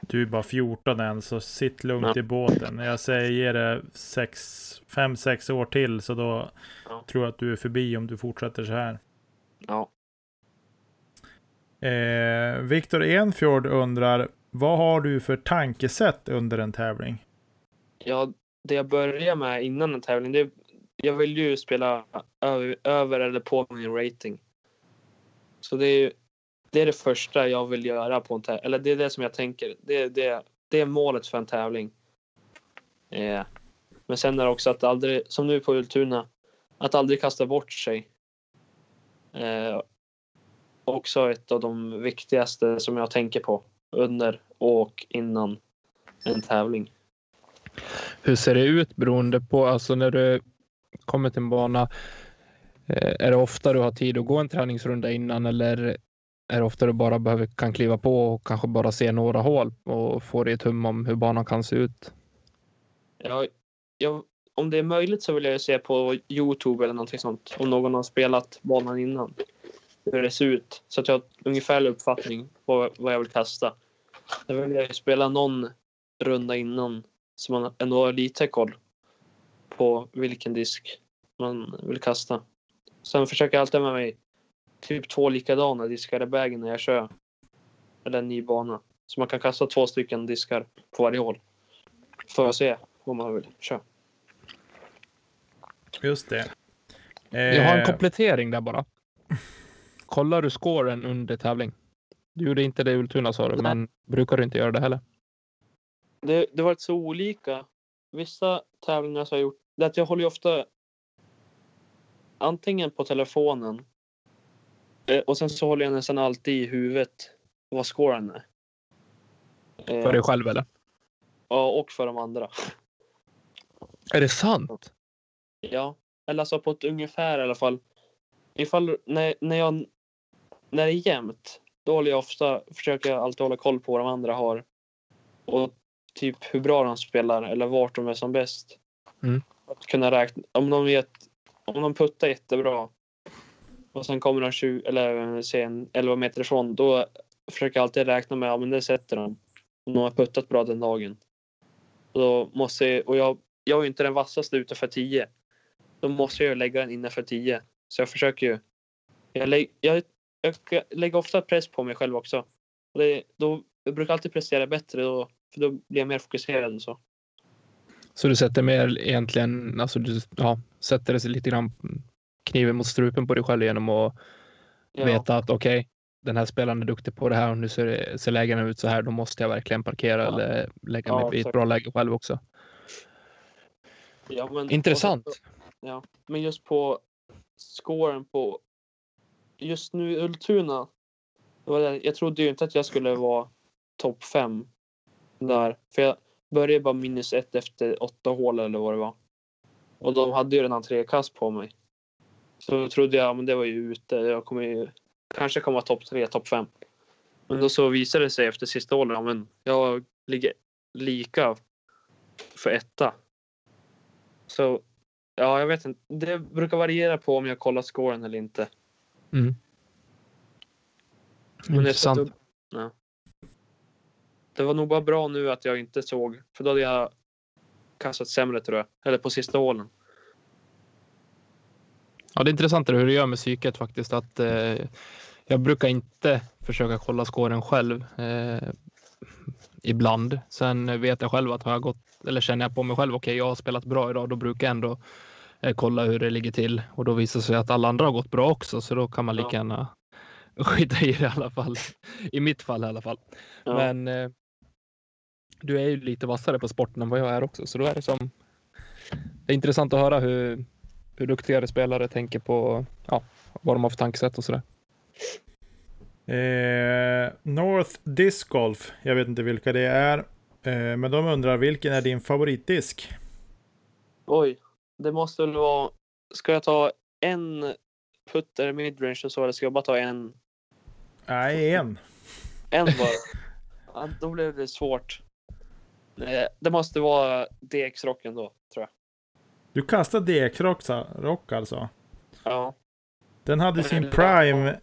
Du är bara 14 än, så sitt lugnt i båten. Jag säger ge det 5-6 år till, så då Ja. tror jag att du är förbi om du fortsätter så här. Ja. Eh, Viktor Enfjord undrar, vad har du för tankesätt under en tävling? Ja, det jag börjar med innan en tävling, det, jag vill ju spela över, över eller på min rating. Så det är, det är det första jag vill göra på en tävling, eller det är det som jag tänker. Det, det, det är målet för en tävling. Eh, men sen är det också att aldrig, som nu på Ultuna, att aldrig kasta bort sig. Eh, också ett av de viktigaste som jag tänker på under och innan en tävling. Hur ser det ut beroende på, alltså när du kommer till en bana, eh, är det ofta du har tid att gå en träningsrunda innan eller är det ofta du bara behöver, kan kliva på och kanske bara se några hål och få dig ett hum om hur banan kan se ut? Ja, jag, om det är möjligt så vill jag se på Youtube eller någonting sånt. Om någon har spelat banan innan. Hur det ser ut. Så att jag har ungefärlig uppfattning på vad jag vill kasta. Då vill jag spela någon runda innan. Så man ändå har lite koll på vilken disk man vill kasta. Sen försöker jag alltid med mig typ två likadana diskar i vägen när jag kör. Eller en ny bana. Så man kan kasta två stycken diskar på varje hål. För att se vad man vill köra. Just det. Jag har en Eh, komplettering där bara. Kollar du scoren under tävling? Du gjorde inte det i Ultuna sa du, Nej. men brukar du inte göra det heller? Det, det varit så olika. Vissa tävlingar så har jag gjort det att jag håller ju ofta antingen på telefonen eh, och sen så håller jag nästan alltid i huvudet vad scoren är. Eh, För dig själv eller? Ja, och för de andra. Är det sant? Ja, eller alltså på ett ungefär i alla fall. Ifall när, när jag när det är jämnt, då håller jag ofta, försöker jag alltid hålla koll på vad de andra har. Och typ hur bra de spelar eller vart de är som bäst. Mm. Att kunna räkna, om de vet, om de puttar jättebra och sen kommer de 20, eller säg en 11 meter ifrån, då försöker jag alltid räkna med, ja men det sätter de. Om de har puttat bra den dagen. Då måste jag, och jag, jag är ju inte den vassaste ute för 10. Då måste jag lägga den innanför 10. Så jag försöker ju. Jag, lä, jag, jag lägger ofta press på mig själv också. Det, då, jag brukar alltid prestera bättre då, för då blir jag mer fokuserad och så. Så du sätter mer egentligen, alltså du ja, sätter det lite grann kniven mot strupen på dig själv genom att Ja, veta att okej, den här spelaren är duktig på det här och nu ser, ser lägena ut så här. Då måste jag verkligen parkera Ja. eller lägga mig i ett bra läge själv också. ja, men, Intressant. så- Ja, men just på scoren på just nu i Ultuna. Jag trodde ju inte att jag skulle vara topp fem där. För jag började bara minus ett efter åtta hål eller vad det var. Och de hade ju redan tre kast på mig. Så då trodde jag, men det var ju ute. Jag kommer ju kanske komma topp tre, topp fem. Men då så visade det sig efter sista hålet, ja, men jag ligger lika för etta. Så ja, jag vet inte. Det brukar variera på om jag kollar scoren eller inte. Mm. Men Intressant. upp- Ja. Det var nog bara bra nu att jag inte såg, för då hade jag kastat sämre tror jag. Eller på sista hålen. Ja, det är intressant hur det gör med psyket faktiskt. Att, eh, jag brukar inte försöka kolla scoren själv. Eh, ibland. Sen vet jag själv att har jag gått, eller känner jag på mig själv, okej, jag har spelat bra idag, då brukar jag ändå eh, kolla hur det ligger till. Och då visar det sig att alla andra har gått bra också, så då kan man lika Ja. gärna skita i det i alla fall. I mitt fall i alla fall. Ja. Men eh, du är ju lite vassare på sporten än vad jag är också, så då är det som det är intressant att höra hur, hur duktigare spelare tänker på ja, vad de har för tankesätt och sådär. Eh, North Disc Golf, jag vet inte vilka det är. Eh, men de undrar vilken är din favoritdisk? Oj, det måste väl vara... Ska jag ta en putter midrange och så, eller ska jag bara ta en? Nej, en. En bara? ja, då blev det svårt. Eh, Det måste vara DX-rocken då, tror jag. Du kastade DX-rock alltså? Ja, Den hade sin prime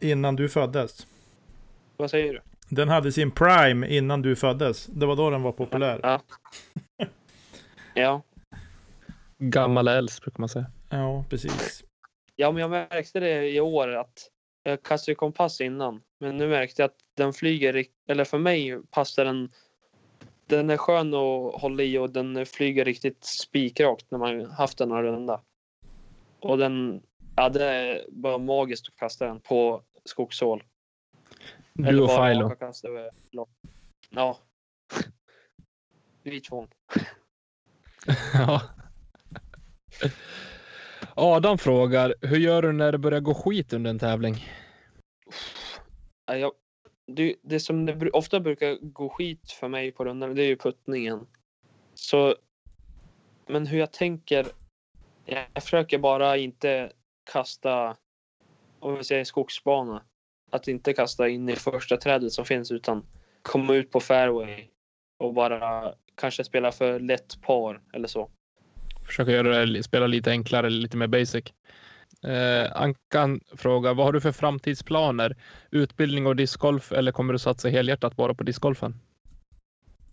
innan du föddes. vad säger du? Den hade sin prime innan du föddes. Det var då den var populär. Ja. Ja, Gammal äls brukar man säga. Ja, precis. Ja, men jag märkte det i år att jag kastade kompass innan, men nu märkte jag att den flyger, eller för mig passar den den är skön att hålla i och den flyger riktigt spikrakt när man haft den några runda. Och den, ja det är bara magiskt att kasta den på skogshål. Du och lopp. Ja. Vi två. Ja. Adam frågar, hur gör du när det börjar gå skit under en tävling? Ja, jag, det, det som det ofta brukar gå skit för mig på rundan, det är ju puttningen. Så, men hur jag tänker, jag, jag försöker bara inte kasta, om vi säger skogsbana, att inte kasta in i första trädet som finns utan komma ut på fairway och bara kanske spela för lätt par eller så. Försöka göra det, spela lite enklare, lite mer basic. Eh, Ankan frågar, vad har du för framtidsplaner? Utbildning och discgolf eller kommer du satsa helhjärtat bara på discgolfen?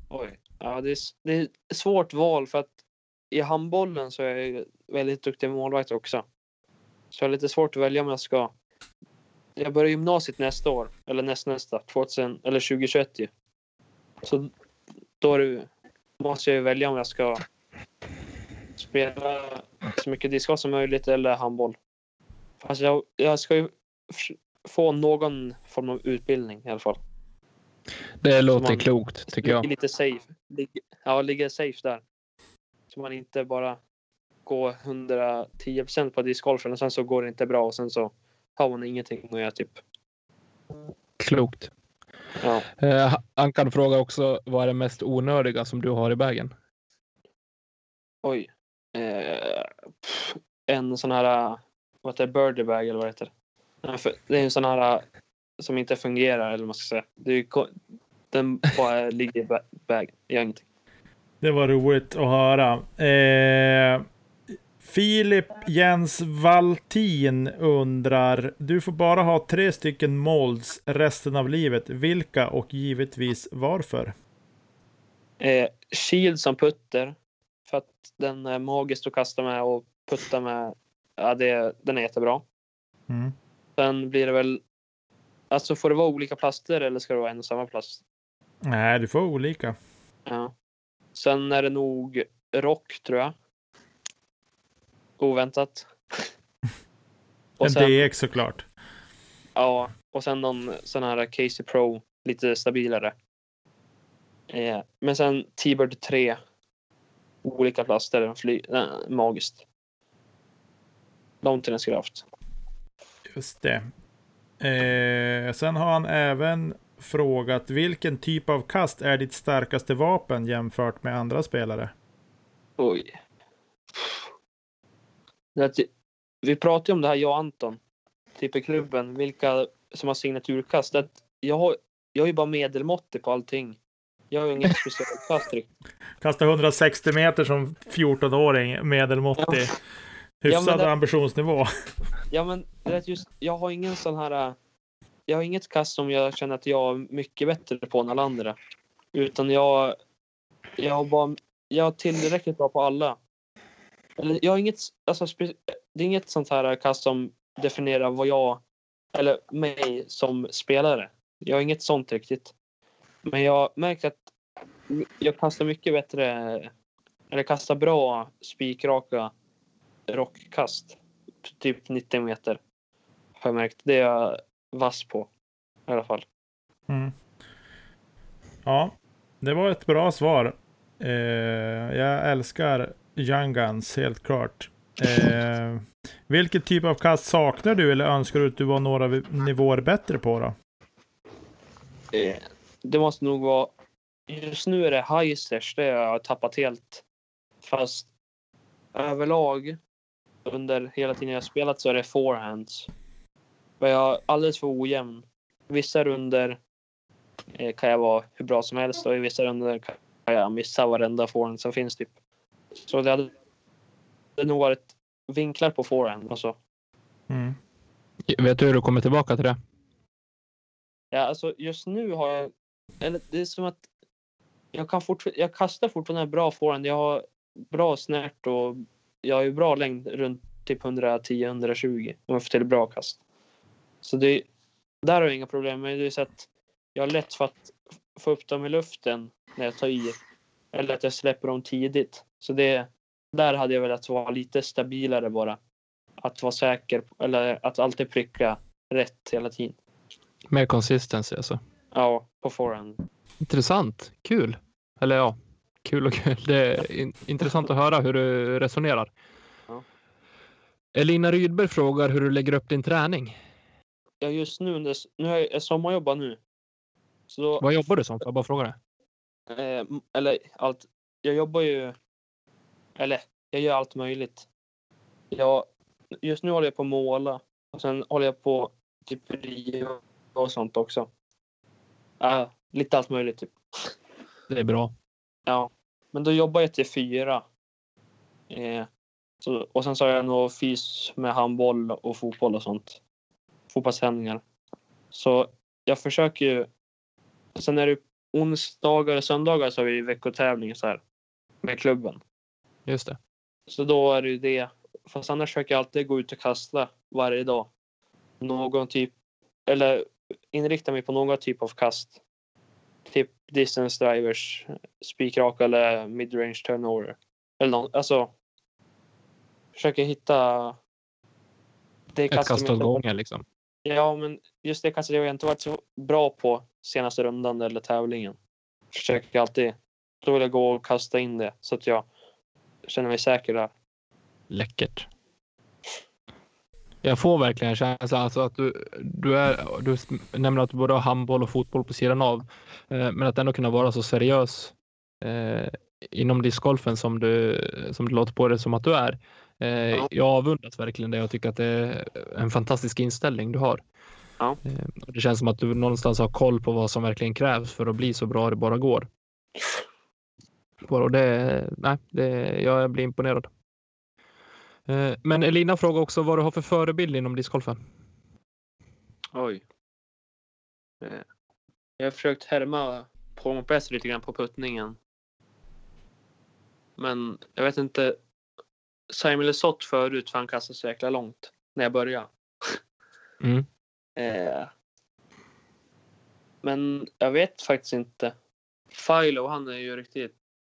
Oj. Ja, det är, det är ett svårt val för att i handbollen så är jag väldigt duktig målvakt också. Så jag har lite svårt att välja om jag ska. Jag börjar gymnasiet nästa år, eller nästnästa, 2000, eller 2021 ju. Så då är det, måste jag ju välja om jag ska spela så mycket discgolf som möjligt eller handboll. Fast jag, jag ska ju få någon form av utbildning i alla fall. Det låter man- klokt, tycker jag. lite safe. Ligger, ja, ligger safe där. Så man inte bara går 110% på discgolfen och sen så går det inte bra och sen så har man ingenting att göra typ. Klokt. Ja. Eh, Ankan frågar också, vad är det mest onödiga som du har i bagen? Oj. Eh, en sån här, vad heter det, birdie bag eller vad det heter. För- Det är en sån här som inte fungerar eller vad man ska säga. Det ju den bara ligger i ba- bagen, gör ingenting. Det var roligt att höra. Eh, Filip Jens Valtin undrar, du får bara ha tre stycken molds resten av livet. Vilka och givetvis varför? Eh, shield som putter. För att den är magisk att kasta med och putta med. Ja, det, den är jättebra. Mm. Sen blir det väl... Alltså får det vara olika plaster eller ska det vara en och samma plast? Nej, du får olika. Ja. Sen är det nog rock tror jag. Oväntat. En Och sen, DX såklart. ja, och sen någon sån här Casey Pro. Lite stabilare. Eh, men sen T-Bird 3. Olika plaster. Fly, nej, magiskt. Haft. Just det. Eh, sen har han även frågat vilken typ av kast är ditt starkaste vapen jämfört med andra spelare? Oj. Vi pratade ju om det här, jag och Anton, typ i klubben, vilka som har signaturkast. Jag, har, jag är ju bara medelmåttig på allting. Jag har ju inget specialkast riktigt. Kasta 160 meter som 14-åring, medelmåttig. Ja. Hyfsad Ja, det- ambitionsnivå. Ja, men det just, jag har ingen sån här... äh, Jag har inget kast som jag känner att jag är mycket bättre på än alla andra. Utan jag, jag har bara, jag är tillräckligt bra på alla. Jag har inget, alltså, det är inget sånt här kast som definierar vad jag, eller mig som spelare. Jag har inget sånt riktigt. Men jag märkt att jag kastar mycket bättre, eller kastar bra spikraka rockkast typ 90 meter. Har jag märkt. Det är jag vass på. I alla fall. Mm. Ja, det var ett bra svar. Eh, jag älskar Young Guns, helt klart. Eh, vilken typ av kast saknar du eller önskar du att du var några nivåer bättre på då? Eh, Det måste nog vara... Just nu är det Heisers. Det har jag tappat helt. Fast överlag under hela tiden jag spelat så är det forehands. Och jag är alldeles för ojämn. Vissa runder eh, kan jag vara hur bra som helst och i vissa runder kan jag missa varenda forehand som finns typ. Så det hade, det hade nog varit vinklar på forehand och så. Mm. Vet du hur du kommer tillbaka till det? Ja, alltså just nu har jag... Eller det är som att jag kan fortfarande... Jag kastar fortfarande bra forehand. Jag har bra snärt och jag har ju bra längd runt typ 110-120 om jag får till bra kast. Så det... Där har jag inga problem. Men det är så att jag har lätt för att få upp dem i luften när jag tar i. Eller att jag släpper dem tidigt. Så det, där hade jag velat vara lite stabilare bara. Att vara säker, eller att alltid pricka rätt hela tiden. Mer consistency alltså. Ja, på forehand. Intressant. Kul. Eller ja, kul och kul. Det är in intressant att höra hur du resonerar. Ja. Elina Rydberg frågar hur du lägger upp din träning. Ja, just nu, under, nu har jag, sommarjobbar nu. Så Vad jobbar du som? Får jag bara fråga det? eh, eller allt. Jag jobbar ju, eller jag gör allt möjligt. Jag, just nu håller jag på att måla och sen håller jag på typ riva och sånt också. Ja, lite allt möjligt typ. Det är bra. Ja, men då jobbar jag till fyra. Eh, så, och sen så har jag nog fys med handboll och fotboll och sånt. Fotbollsträningar. Så jag försöker ju. Sen är det onsdagar och söndagar så har vi veckotävling så här. Med klubben. Just det. Så då är det ju det. Fast annars försöker jag alltid gå ut och kasta varje dag. Någon typ, eller inrikta mig på någon typ av kast. Typ distance drivers, spikraka eller midrange turnover. Eller någon, alltså. Försöker hitta det Ett kast åt gången liksom. Ja, men just det kastet har jag inte varit så bra på senaste rundan eller tävlingen. Försöker alltid. Då vill jag gå och kasta in det så att jag känner mig säker där. Läckert. Jag får verkligen en känsla alltså att du, du, är, du nämner att du både har handboll och fotboll på sidan av. Eh, men att ändå kunna vara så seriös eh, inom discgolfen som du, som du låter på det som att du är. Eh, Ja. Jag avundas verkligen det och tycker att det är en fantastisk inställning du har. Ja. Eh, det känns som att du någonstans har koll på vad som verkligen krävs för att bli så bra det bara går. Och det, nej, det, jag blir imponerad. Eh, Men Elina frågar också vad du har för förebild inom discgolfen. Oj. Eh, Jag har försökt härma Paul Mopes lite grann på puttningen. Men jag vet inte. Simon Lesoth förut för han kastade så jäkla långt när jag började. Mm. Eh, men jag vet faktiskt inte. Philo han är ju riktigt.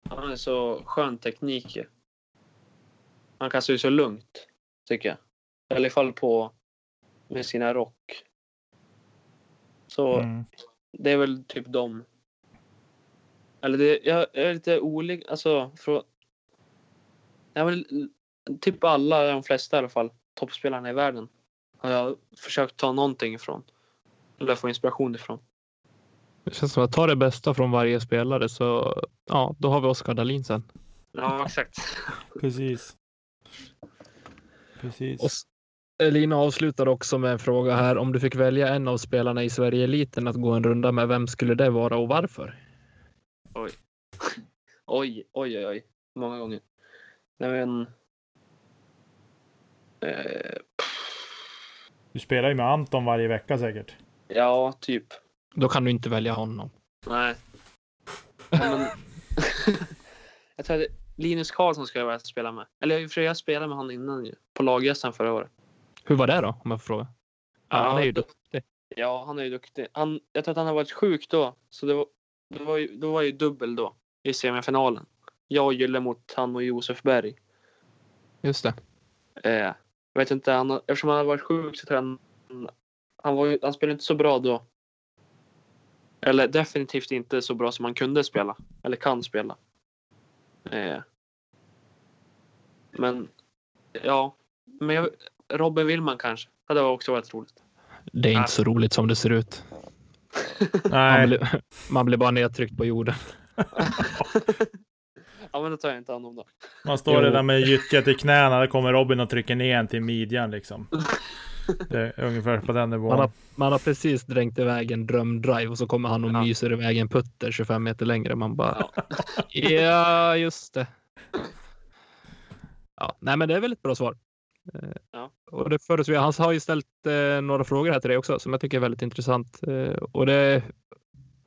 Han är så skön teknik. Han kastar ju så lugnt tycker jag. I alla fall på med sina rock. Så Mm. det är väl typ dem. Eller det, jag är lite olika, alltså från... Jag vill, typ alla, de flesta i alla fall, toppspelarna i världen har jag försökt ta någonting ifrån. Eller få inspiration ifrån. Det känns som att ta det bästa från varje spelare så ja, då har vi Oskar Dahlin sen. Ja, exakt. Precis. Precis. Och Elina avslutar också med en fråga här. Om du fick välja en av spelarna i Sverige-eliten att gå en runda med, vem skulle det vara och varför? Oj, oj, oj, oj. Många gånger. Nej men... Eh, Du spelar ju med Anton varje vecka säkert. ja, typ. Då kan du inte välja honom. Nej. Men, jag tror att Linus Karlsson ska jag vilja spela med. Eller för jag spelade med honom innan ju. På laggästen förra året. Hur var det då, om jag får fråga? Ja, han är ju duktig. Ja, han är ju duktig. Han, jag tror att han har varit sjuk då. Så det var, det var, ju, då var ju dubbel då. I semifinalen. Jag och Gylle mot han och Josef Berg. Just det. Eh, jag vet inte, han, har- eftersom han hade varit sjuk så tror jag han, han, var, han spelade inte så bra då. Eller definitivt inte så bra som han kunde spela. Eller kan spela. Eh, men ja, men jag, Robin Willman kanske. Det hade också varit roligt. Det är inte Ah. så roligt som det ser ut. Man Nej, blir, man blir bara nedtryckt på jorden. ja, men då tar jag inte hand om det. man står Jo. där med gyttjat i knäna, där kommer Robin och trycker ner en till midjan liksom. Det är ungefär på den nivån. Man har, man har precis dränkt iväg en drömdrive och så kommer han och Ja. myser iväg en putter 25 meter längre. Man bara, Ja. ja, just det. Ja, nej, men det är väl ett bra svar. Eh, Ja. Och det jag. Han har ju ställt eh, några frågor här till dig också som jag tycker är väldigt intressant. Eh, och det,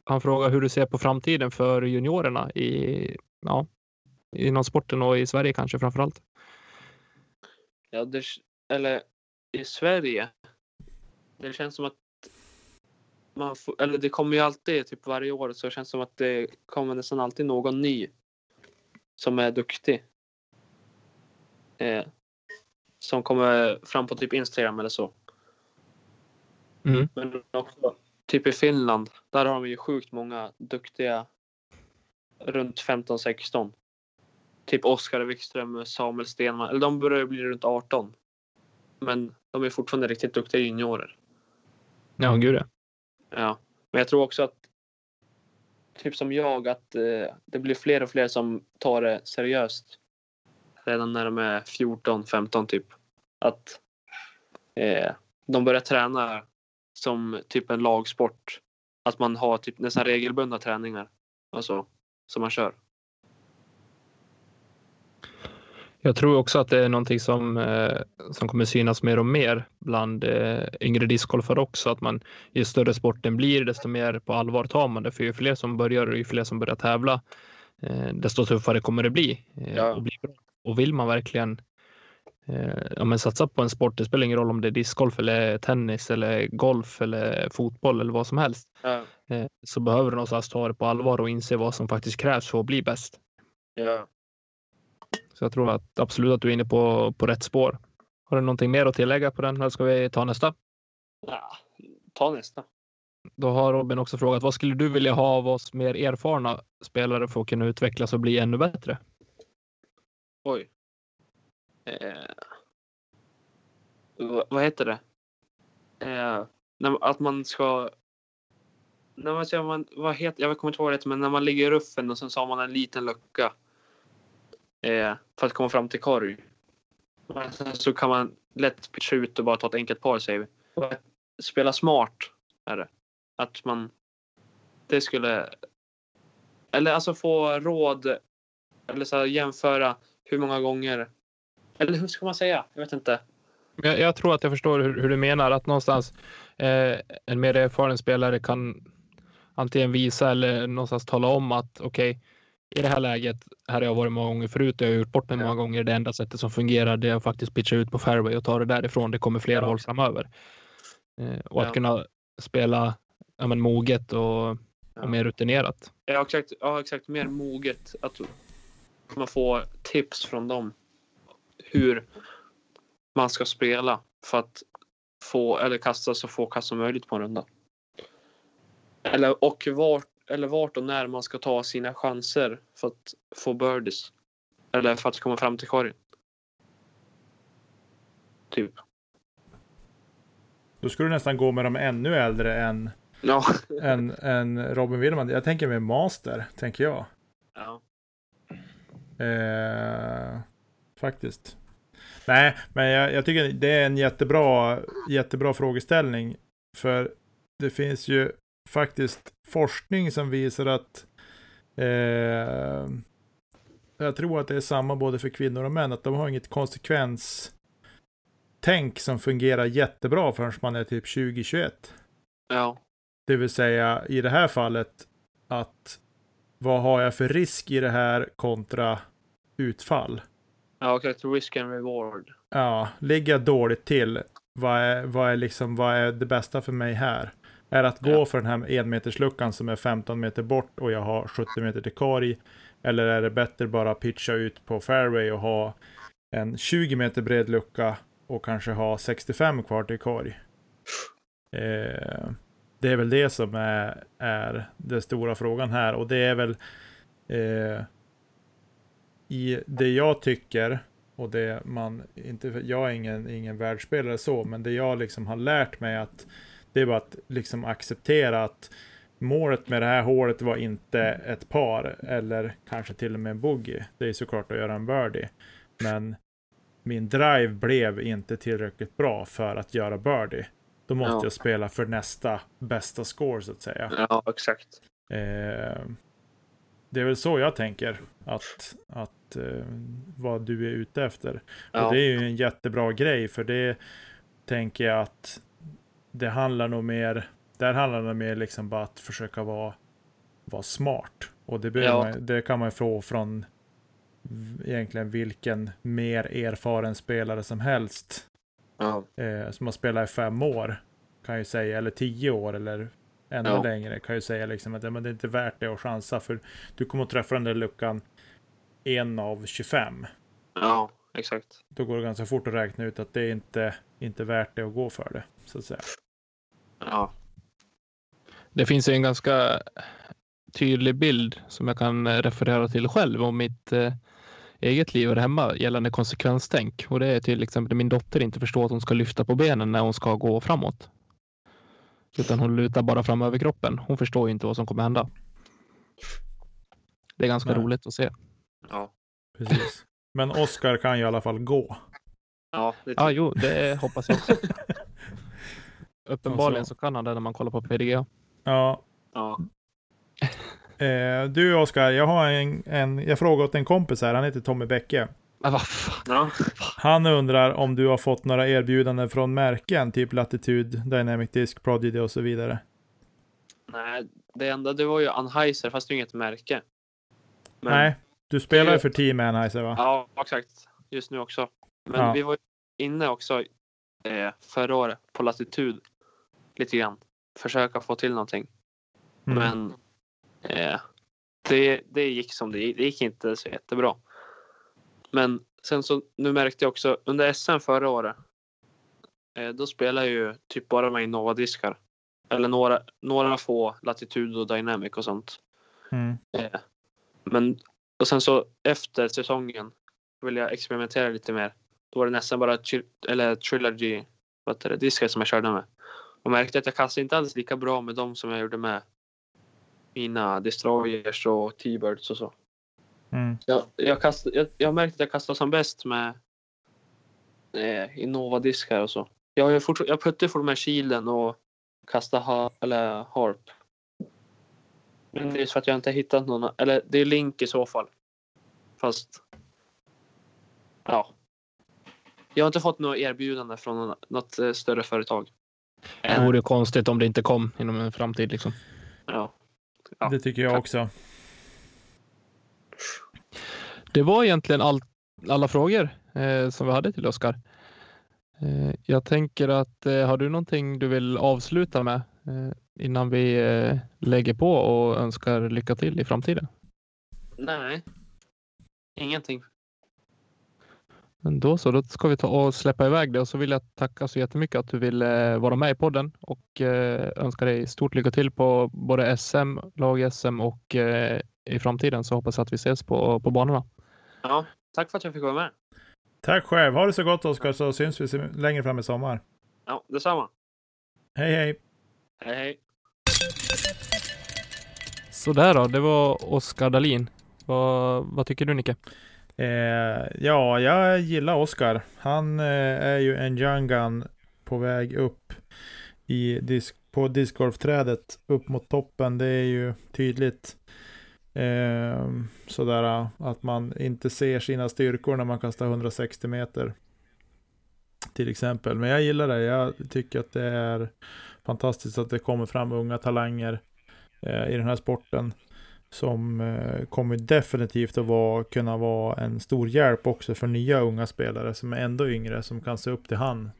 han frågar hur du ser på framtiden för juniorerna i, ja, inom sporten och i Sverige kanske framför allt. Ja, det, eller i Sverige. Det känns som att man får, eller det kommer ju alltid, typ varje år, så känns det som att det kommer nästan alltid någon ny som är duktig. Eh, som kommer fram på typ Instagram eller så. Mm. Men också typ i Finland, där har de ju sjukt många duktiga runt 15-16. Typ Oskar Wikström, Samuel Stenman, eller de börjar bli runt 18. Men de är fortfarande riktigt duktiga juniorer. Ja, gud ja. Ja, men jag tror också att typ som jag att eh, det blir fler och fler som tar det seriöst redan när de är 14, 15 typ. Att eh, de börjar träna som typ en lagsport. Att man har typ nästan regelbundna träningar. Alltså, som man kör. Jag tror också att det är någonting som, eh, som kommer synas mer och mer bland eh, yngre discgolfare också. Att man ju större sporten blir, desto mer på allvar tar man det. För ju fler som börjar och ju fler som börjar tävla, eh, desto tuffare kommer det bli. Ja. och, bli och vill man verkligen ja, men satsa på en sport, det spelar ingen roll om det är discgolf eller tennis eller golf eller fotboll eller vad som helst, Ja, så behöver du någonstans ta det på allvar och inse vad som faktiskt krävs för att bli bäst. ja. Så jag tror att absolut att du är inne på, på rätt spår. Har du någonting mer att tillägga på den eller ska vi ta nästa? ja. Ta nästa. Då har Robin också frågat vad skulle du vilja ha av oss mer erfarna spelare för att kunna utvecklas och bli ännu bättre? Oj. Eh, vad, heter det? Eh, att man ska... När man, säger man, vad heter, jag kommer inte ihåg det men när man ligger i ruffen och sen så har man en liten lucka eh, för att komma fram till korg. Men sen så kan man lätt pitcha ut och bara ta ett enkelt par save. Och att Spela smart är det. Att man... Det skulle... Eller alltså få råd eller så här, jämföra hur många gånger. Eller hur ska man säga? Jag vet inte. Jag, jag tror att jag förstår hur, hur du menar att någonstans eh, en mer erfaren spelare kan antingen visa eller någonstans tala om att okej, i det här läget, här har jag varit många gånger förut, jag har gjort bort mig många gånger. Det enda sättet som fungerar det är att faktiskt pitcha ut på fairway och ta det därifrån. Det kommer fler Ja. håll framöver. Eh, och att Ja. kunna spela ja, men, moget och, Ja. och mer rutinerat. Ja, exakt. Ja, exakt. Mer moget. Att man får tips från dem. Hur man ska spela för att få eller kasta så få kast som möjligt på en runda. Eller och vart eller vart och när man ska ta sina chanser för att få birdies. Eller för att komma fram till korgen. Typ. Då skulle du nästan gå med de ännu äldre än, Ja. än, än Robin Willman. Jag tänker med master, tänker jag. ja. Eh, faktiskt. Nej, men jag, jag tycker det är en jättebra, jättebra frågeställning. För det finns ju faktiskt forskning som visar att eh, jag tror att det är samma både för kvinnor och män, att de har inget konsekvenstänk som fungerar jättebra förrän man är typ 20-21. Ja. Det vill säga i det här fallet att vad har jag för risk i det här kontra utfall? Ja, exakt. Risk and reward. Ja, ligger jag dåligt till? Vad är, vad är liksom, vad är det bästa för mig här? Är att gå Ja. för den här enmetersluckan som är 15 meter bort och jag har 70 meter till korg? Eller är det bättre bara pitcha ut på fairway och ha en 20 meter bred lucka och kanske ha 65 kvar till korg? Eh, det är väl det som är, är den stora frågan här och det är väl eh, i det jag tycker och det man inte, jag är ingen, ingen världsspelare så, men det jag liksom har lärt mig att det är bara att liksom acceptera att målet med det här hålet var inte ett par eller kanske till och med en bogey. Det är såklart att göra en birdie, men min drive blev inte tillräckligt bra för att göra birdie. Då måste Ja. jag spela för nästa bästa score så att säga. Ja, exakt. Eh, det är väl så jag tänker att, att eh, vad du är ute efter. Ja. Och det är ju en jättebra grej för det tänker jag att det handlar nog mer, där handlar det mer liksom bara att försöka vara, vara smart. Och det, Ja. man, det kan man få från egentligen vilken mer erfaren spelare som helst Ja. eh, som har spelat i fem år kan ju säga, eller tio år eller ännu Ja. längre kan ju säga liksom att men det är inte värt det att chansa för du kommer att träffa den där luckan en av 25. Ja, exakt. Då går det ganska fort att räkna ut att det är inte, inte värt det att gå för det. Så att säga. Ja. Det finns ju en ganska tydlig bild som jag kan eh, referera till själv om mitt eh, eget liv här hemma gällande konsekvenstänk. Och det är till exempel att min dotter inte förstår att hon ska lyfta på benen när hon ska gå framåt. Utan hon lutar bara fram över kroppen. Hon förstår ju inte vad som kommer hända. Det är ganska Nej. roligt att se. Ja. Precis. Men Oscar kan ju i alla fall gå. Ja, det Ja, jo, det hoppas jag också. Uppenbarligen Och så- kan han det när man kollar på PDGA. Ja. ja. Eh, du Oscar, jag har en, en, jag frågar åt en kompis här, han heter Tommy Bäcke. Men vad fan. ja. Han undrar om du har fått några erbjudanden från märken, typ Latitude, Dynamic Disc, Prodigy och så vidare. Nej, det enda det var ju Anheuser, fast det är inget märke. Men- Nej, du spelar ju för Team Anheuser va? Ja, exakt. Just nu också. Men Ja. vi var inne också eh, förra året på latitud lite grann. Försöka få till någonting. Mm. Men eh, det, det gick som det gick. Det gick inte så jättebra. Men sen så nu märkte jag också under SM förra året. Eh, då spelade jag ju typ bara med Innova-diskar. Eller några, några få latitud och dynamic och sånt. Mm. Eh, Men och sen så efter säsongen vill jag experimentera lite mer. Då var det nästan bara eller trilogy vad heter det, diskar som jag körde med. Och märkte att jag kastade inte alls lika bra med dem som jag gjorde med mina destroyers och T-birds och så. Mm. Jag, jag, kastade, jag, jag märkte att jag kastade som bäst med eh, Innova-diskar och så. Jag, jag, jag puttade för med kilen och kastade ha, eller harp. Men det är så att jag inte har hittat någon. Eller det är Link i så fall. Fast. Ja. Jag har inte fått några erbjudande från någon, något eh, större företag. Det vore konstigt om det inte kom inom en framtid. Liksom. Ja. Ja. Det tycker jag också. Det var egentligen all, alla frågor eh, som vi hade till Oskar. Eh, jag tänker att eh, har du någonting du vill avsluta med eh, innan vi eh, lägger på och önskar lycka till i framtiden? Nej. Ingenting. Men då så, då ska vi ta och släppa iväg det och så vill jag tacka så jättemycket att du ville vara med i podden och eh, önska dig stort lycka till på både SM, lag-SM och eh, i framtiden så hoppas jag att vi ses på, på banorna. Ja. Tack för att jag fick vara med. Tack själv. Ha det så gott Oscar så syns vi längre fram i sommar. Ja, detsamma. Hej hej! Hej hej. Så där då, det var Oskar Dahlin. Vad, vad tycker du Nicke? Eh, ja, jag gillar Oscar. Han eh, är ju en young gun på väg upp i disk, på discgolfträdet upp mot toppen. Det är ju tydligt. Eh, sådär att man inte ser sina styrkor när man kastar 160 meter. Till exempel. Men jag gillar det. Jag tycker att det är fantastiskt att det kommer fram unga talanger eh, i den här sporten som eh, kommer definitivt att vara, kunna vara en stor hjälp också för nya unga spelare som är ändå yngre, som kan se upp till han.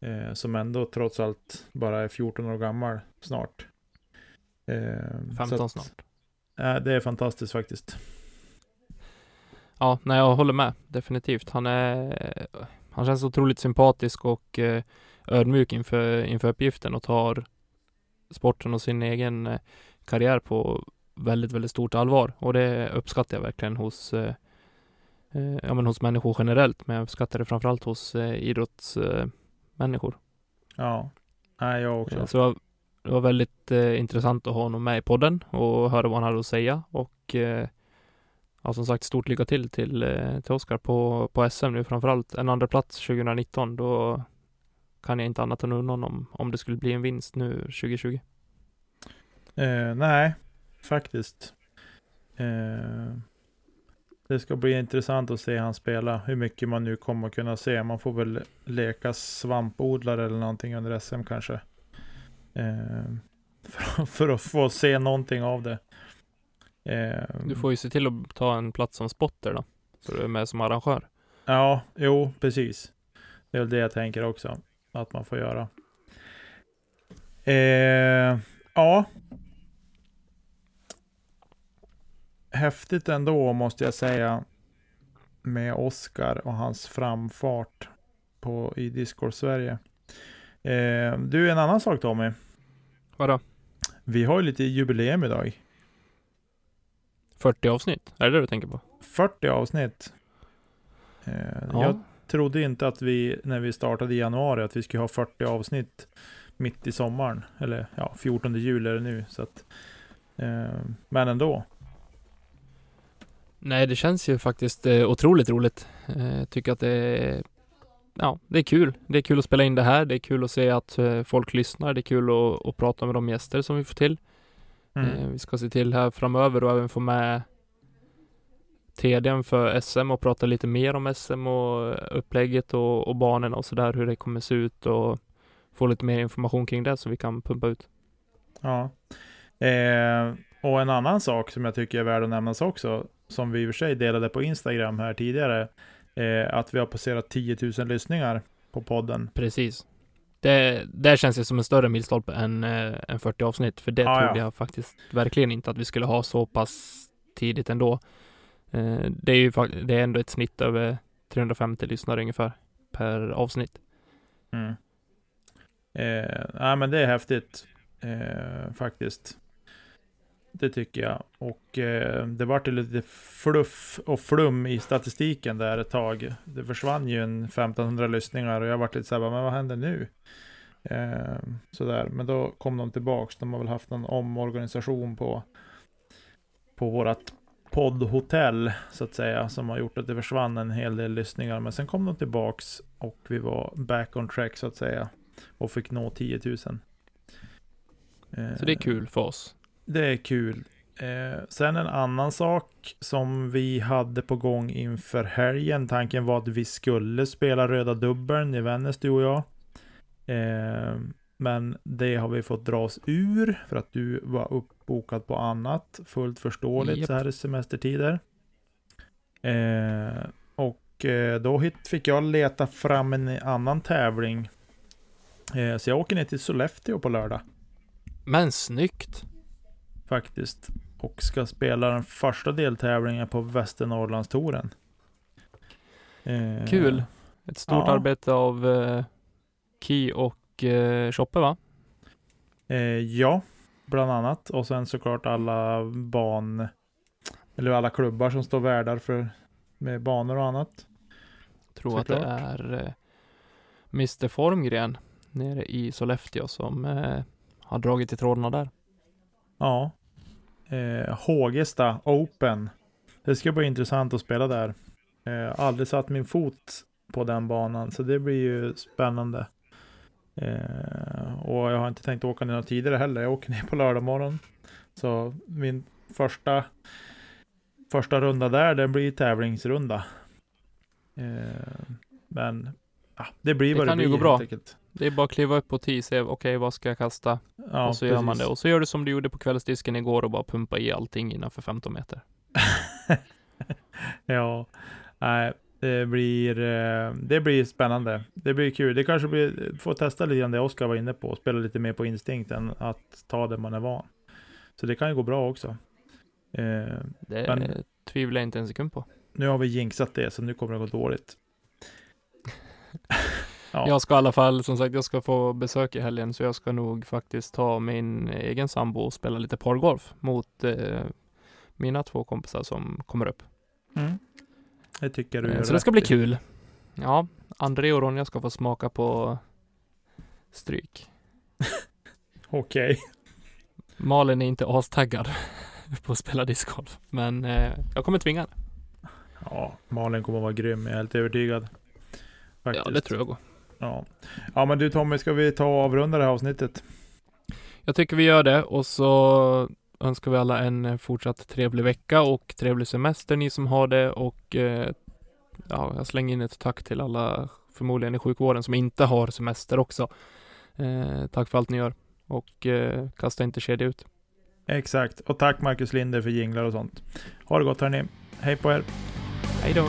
Eh, som ändå trots allt bara är 14 år gammal snart. Eh, 15 så att, snart. eh, det är fantastiskt faktiskt. Ja, nej, jag håller med. Definitivt. Han, är, han känns otroligt sympatisk och eh, ödmjuk inför, inför uppgiften och tar sporten och sin egen eh, karriär på väldigt, väldigt stort allvar. Och det uppskattar jag verkligen hos, eh, eh, ja, men hos människor generellt, men jag uppskattar det framförallt hos eh, idrottsmänniskor. Eh. Ja, nej jag också. Eh, Så det var, det var väldigt intressant att ha honom med i podden och höra vad han hade att säga. Och ja, som sagt, stort lycka till till, till Oskar på, på SM nu framförallt. En andra plats 2019, då kan jag inte annat än unna honom om det skulle bli en vinst nu 2020. Eh, nej, faktiskt. Eh, det ska bli intressant att se han spela. Hur mycket man nu kommer kunna se. Man får väl leka svampodlare eller någonting under SM kanske. Eh, för, för att få se någonting av det. Eh, Du får ju se till att ta en plats som spotter då, så du är med som arrangör. Ja, jo, precis. Det är väl det jag tänker också. Att man får göra. Eh, Ja. Häftigt ändå måste jag säga. Med Oscar och hans framfart på, i Discord Sverige. Eh, du, en annan sak Tommy. Vadå? Vi har ju lite jubileum idag. 40 avsnitt? Är det det du tänker på? 40 avsnitt. Eh, Ja. Jag trodde inte att vi, när vi startade i januari, att vi skulle ha 40 avsnitt mitt i sommaren. Eller ja, 14 juli är det nu. Så att, eh, men ändå. Nej, det känns ju faktiskt eh, otroligt roligt. Eh, tycker att det är, ja, det är kul. Det är kul att spela in det här. Det är kul att se att eh, folk lyssnar. Det är kul att, att prata med de gäster som vi får till. Mm. Eh, vi ska se till här framöver och även få med TDn för SM och prata lite mer om SM och upplägget och, och banorna och sådär, hur det kommer se ut och få lite mer information kring det så vi kan pumpa ut. Ja. Eh, och en annan sak som jag tycker är värd att nämnas också, som vi i och för sig delade på Instagram här tidigare, eh, att vi har passerat 10 000 lyssningar på podden. Precis. Det, det känns ju som en större milstolpe än, eh, än 40 avsnitt, för det Ja, trodde ja. jag faktiskt verkligen inte att vi skulle ha så pass tidigt ändå. Eh, det är ju det är ändå ett snitt över eh, 350 lyssnare ungefär per avsnitt. Mm. Eh, nej, men det är häftigt eh, faktiskt. Det tycker jag. Och eh, det vart ju lite fluff och flum i statistiken där ett tag. Det försvann ju en 1500 lyssningar och jag vart lite såhär, men vad händer nu? Eh, sådär, men då kom de tillbaks. De har väl haft någon omorganisation på, på vårat poddhotell så att säga, som har gjort att det försvann en hel del lyssningar. Men sen kom de tillbaks och vi var back on track så att säga. Och fick nå 10 000. Eh, Så det är kul för oss. Det är kul. Eh, sen en annan sak som vi hade på gång inför helgen. Tanken var att vi skulle spela röda dubbeln i Vännäs, du och jag. Eh, men det har vi fått dra oss ur för att du var uppbokad på annat. Fullt förståeligt Japp. så här i semestertider. Eh, och eh, då fick jag leta fram en annan tävling. Eh, så jag åker ner till Sollefteå på lördag Men snyggt! faktiskt. Och ska spela den första deltävlingen på Västernorrlandstouren. Eh, Kul! Ett stort Ja. arbete av eh, Ki och Choppe va? Eh, ja, bland annat. Och sen såklart alla ban... Eller alla klubbar som står värdar för med banor och annat. Tror att det Såklart. är eh, Mr Formgren nere i Sollefteå som eh, har dragit i trådarna där. Ja. Eh, Hågesta Open. Det ska bli intressant att spela där. Eh, aldrig satt min fot på den banan, så det blir ju spännande. Eh, och jag har inte tänkt åka ner något tidigare heller. Jag åker ner på lördag morgon. Så min första första runda där, det blir tävlingsrunda. Eh, men ja, det blir Det vad det kan ju blir gå bra. enkelt. Det är bara att kliva upp på tee, se okej vad ska jag kasta? Ja, och så gör man det. precis. Och så gör du som du gjorde på kvällsdisken igår och bara pumpa i allting innanför 15 meter. ja, nej, det blir, eh, det blir spännande. Det blir kul. Det kanske blir, får testa lite grann det Oskar var inne på. Spela lite mer på instinkt än att ta det man är van. Så det kan ju gå bra också. Eh, Det Men- tvivlar jag inte en sekund på. nu har vi jinxat det, så nu kommer det gå dåligt. Ja. Jag ska i alla fall, som sagt, jag ska få besök i helgen, så jag ska nog faktiskt ta min egen sambo och spela lite pargolf mot eh, mina två kompisar som kommer upp. Mm. Det tycker du Eh, gör Så det ska bli kul. Ja, André och Ronja ska få smaka på stryk. Okej. Malin är inte astaggad på att spela discgolf, men eh, jag kommer tvinga henne. Ja, Malin kommer att vara grym, jag är helt övertygad. Ja, det tror jag går. Ja. ja, men du Tommy, ska vi ta och avrunda det här avsnittet? Jag tycker vi gör det och så önskar vi alla en eh, fortsatt trevlig vecka och trevlig semester ni som har det och eh, ja, jag slänger in ett tack till alla förmodligen i sjukvården som inte har semester också. Eh, tack för allt ni gör och eh, kasta inte kedja ut. Exakt. Och tack Marcus Linder för jinglar och sånt. Ha det gott hörni. Hej på er. Hej då!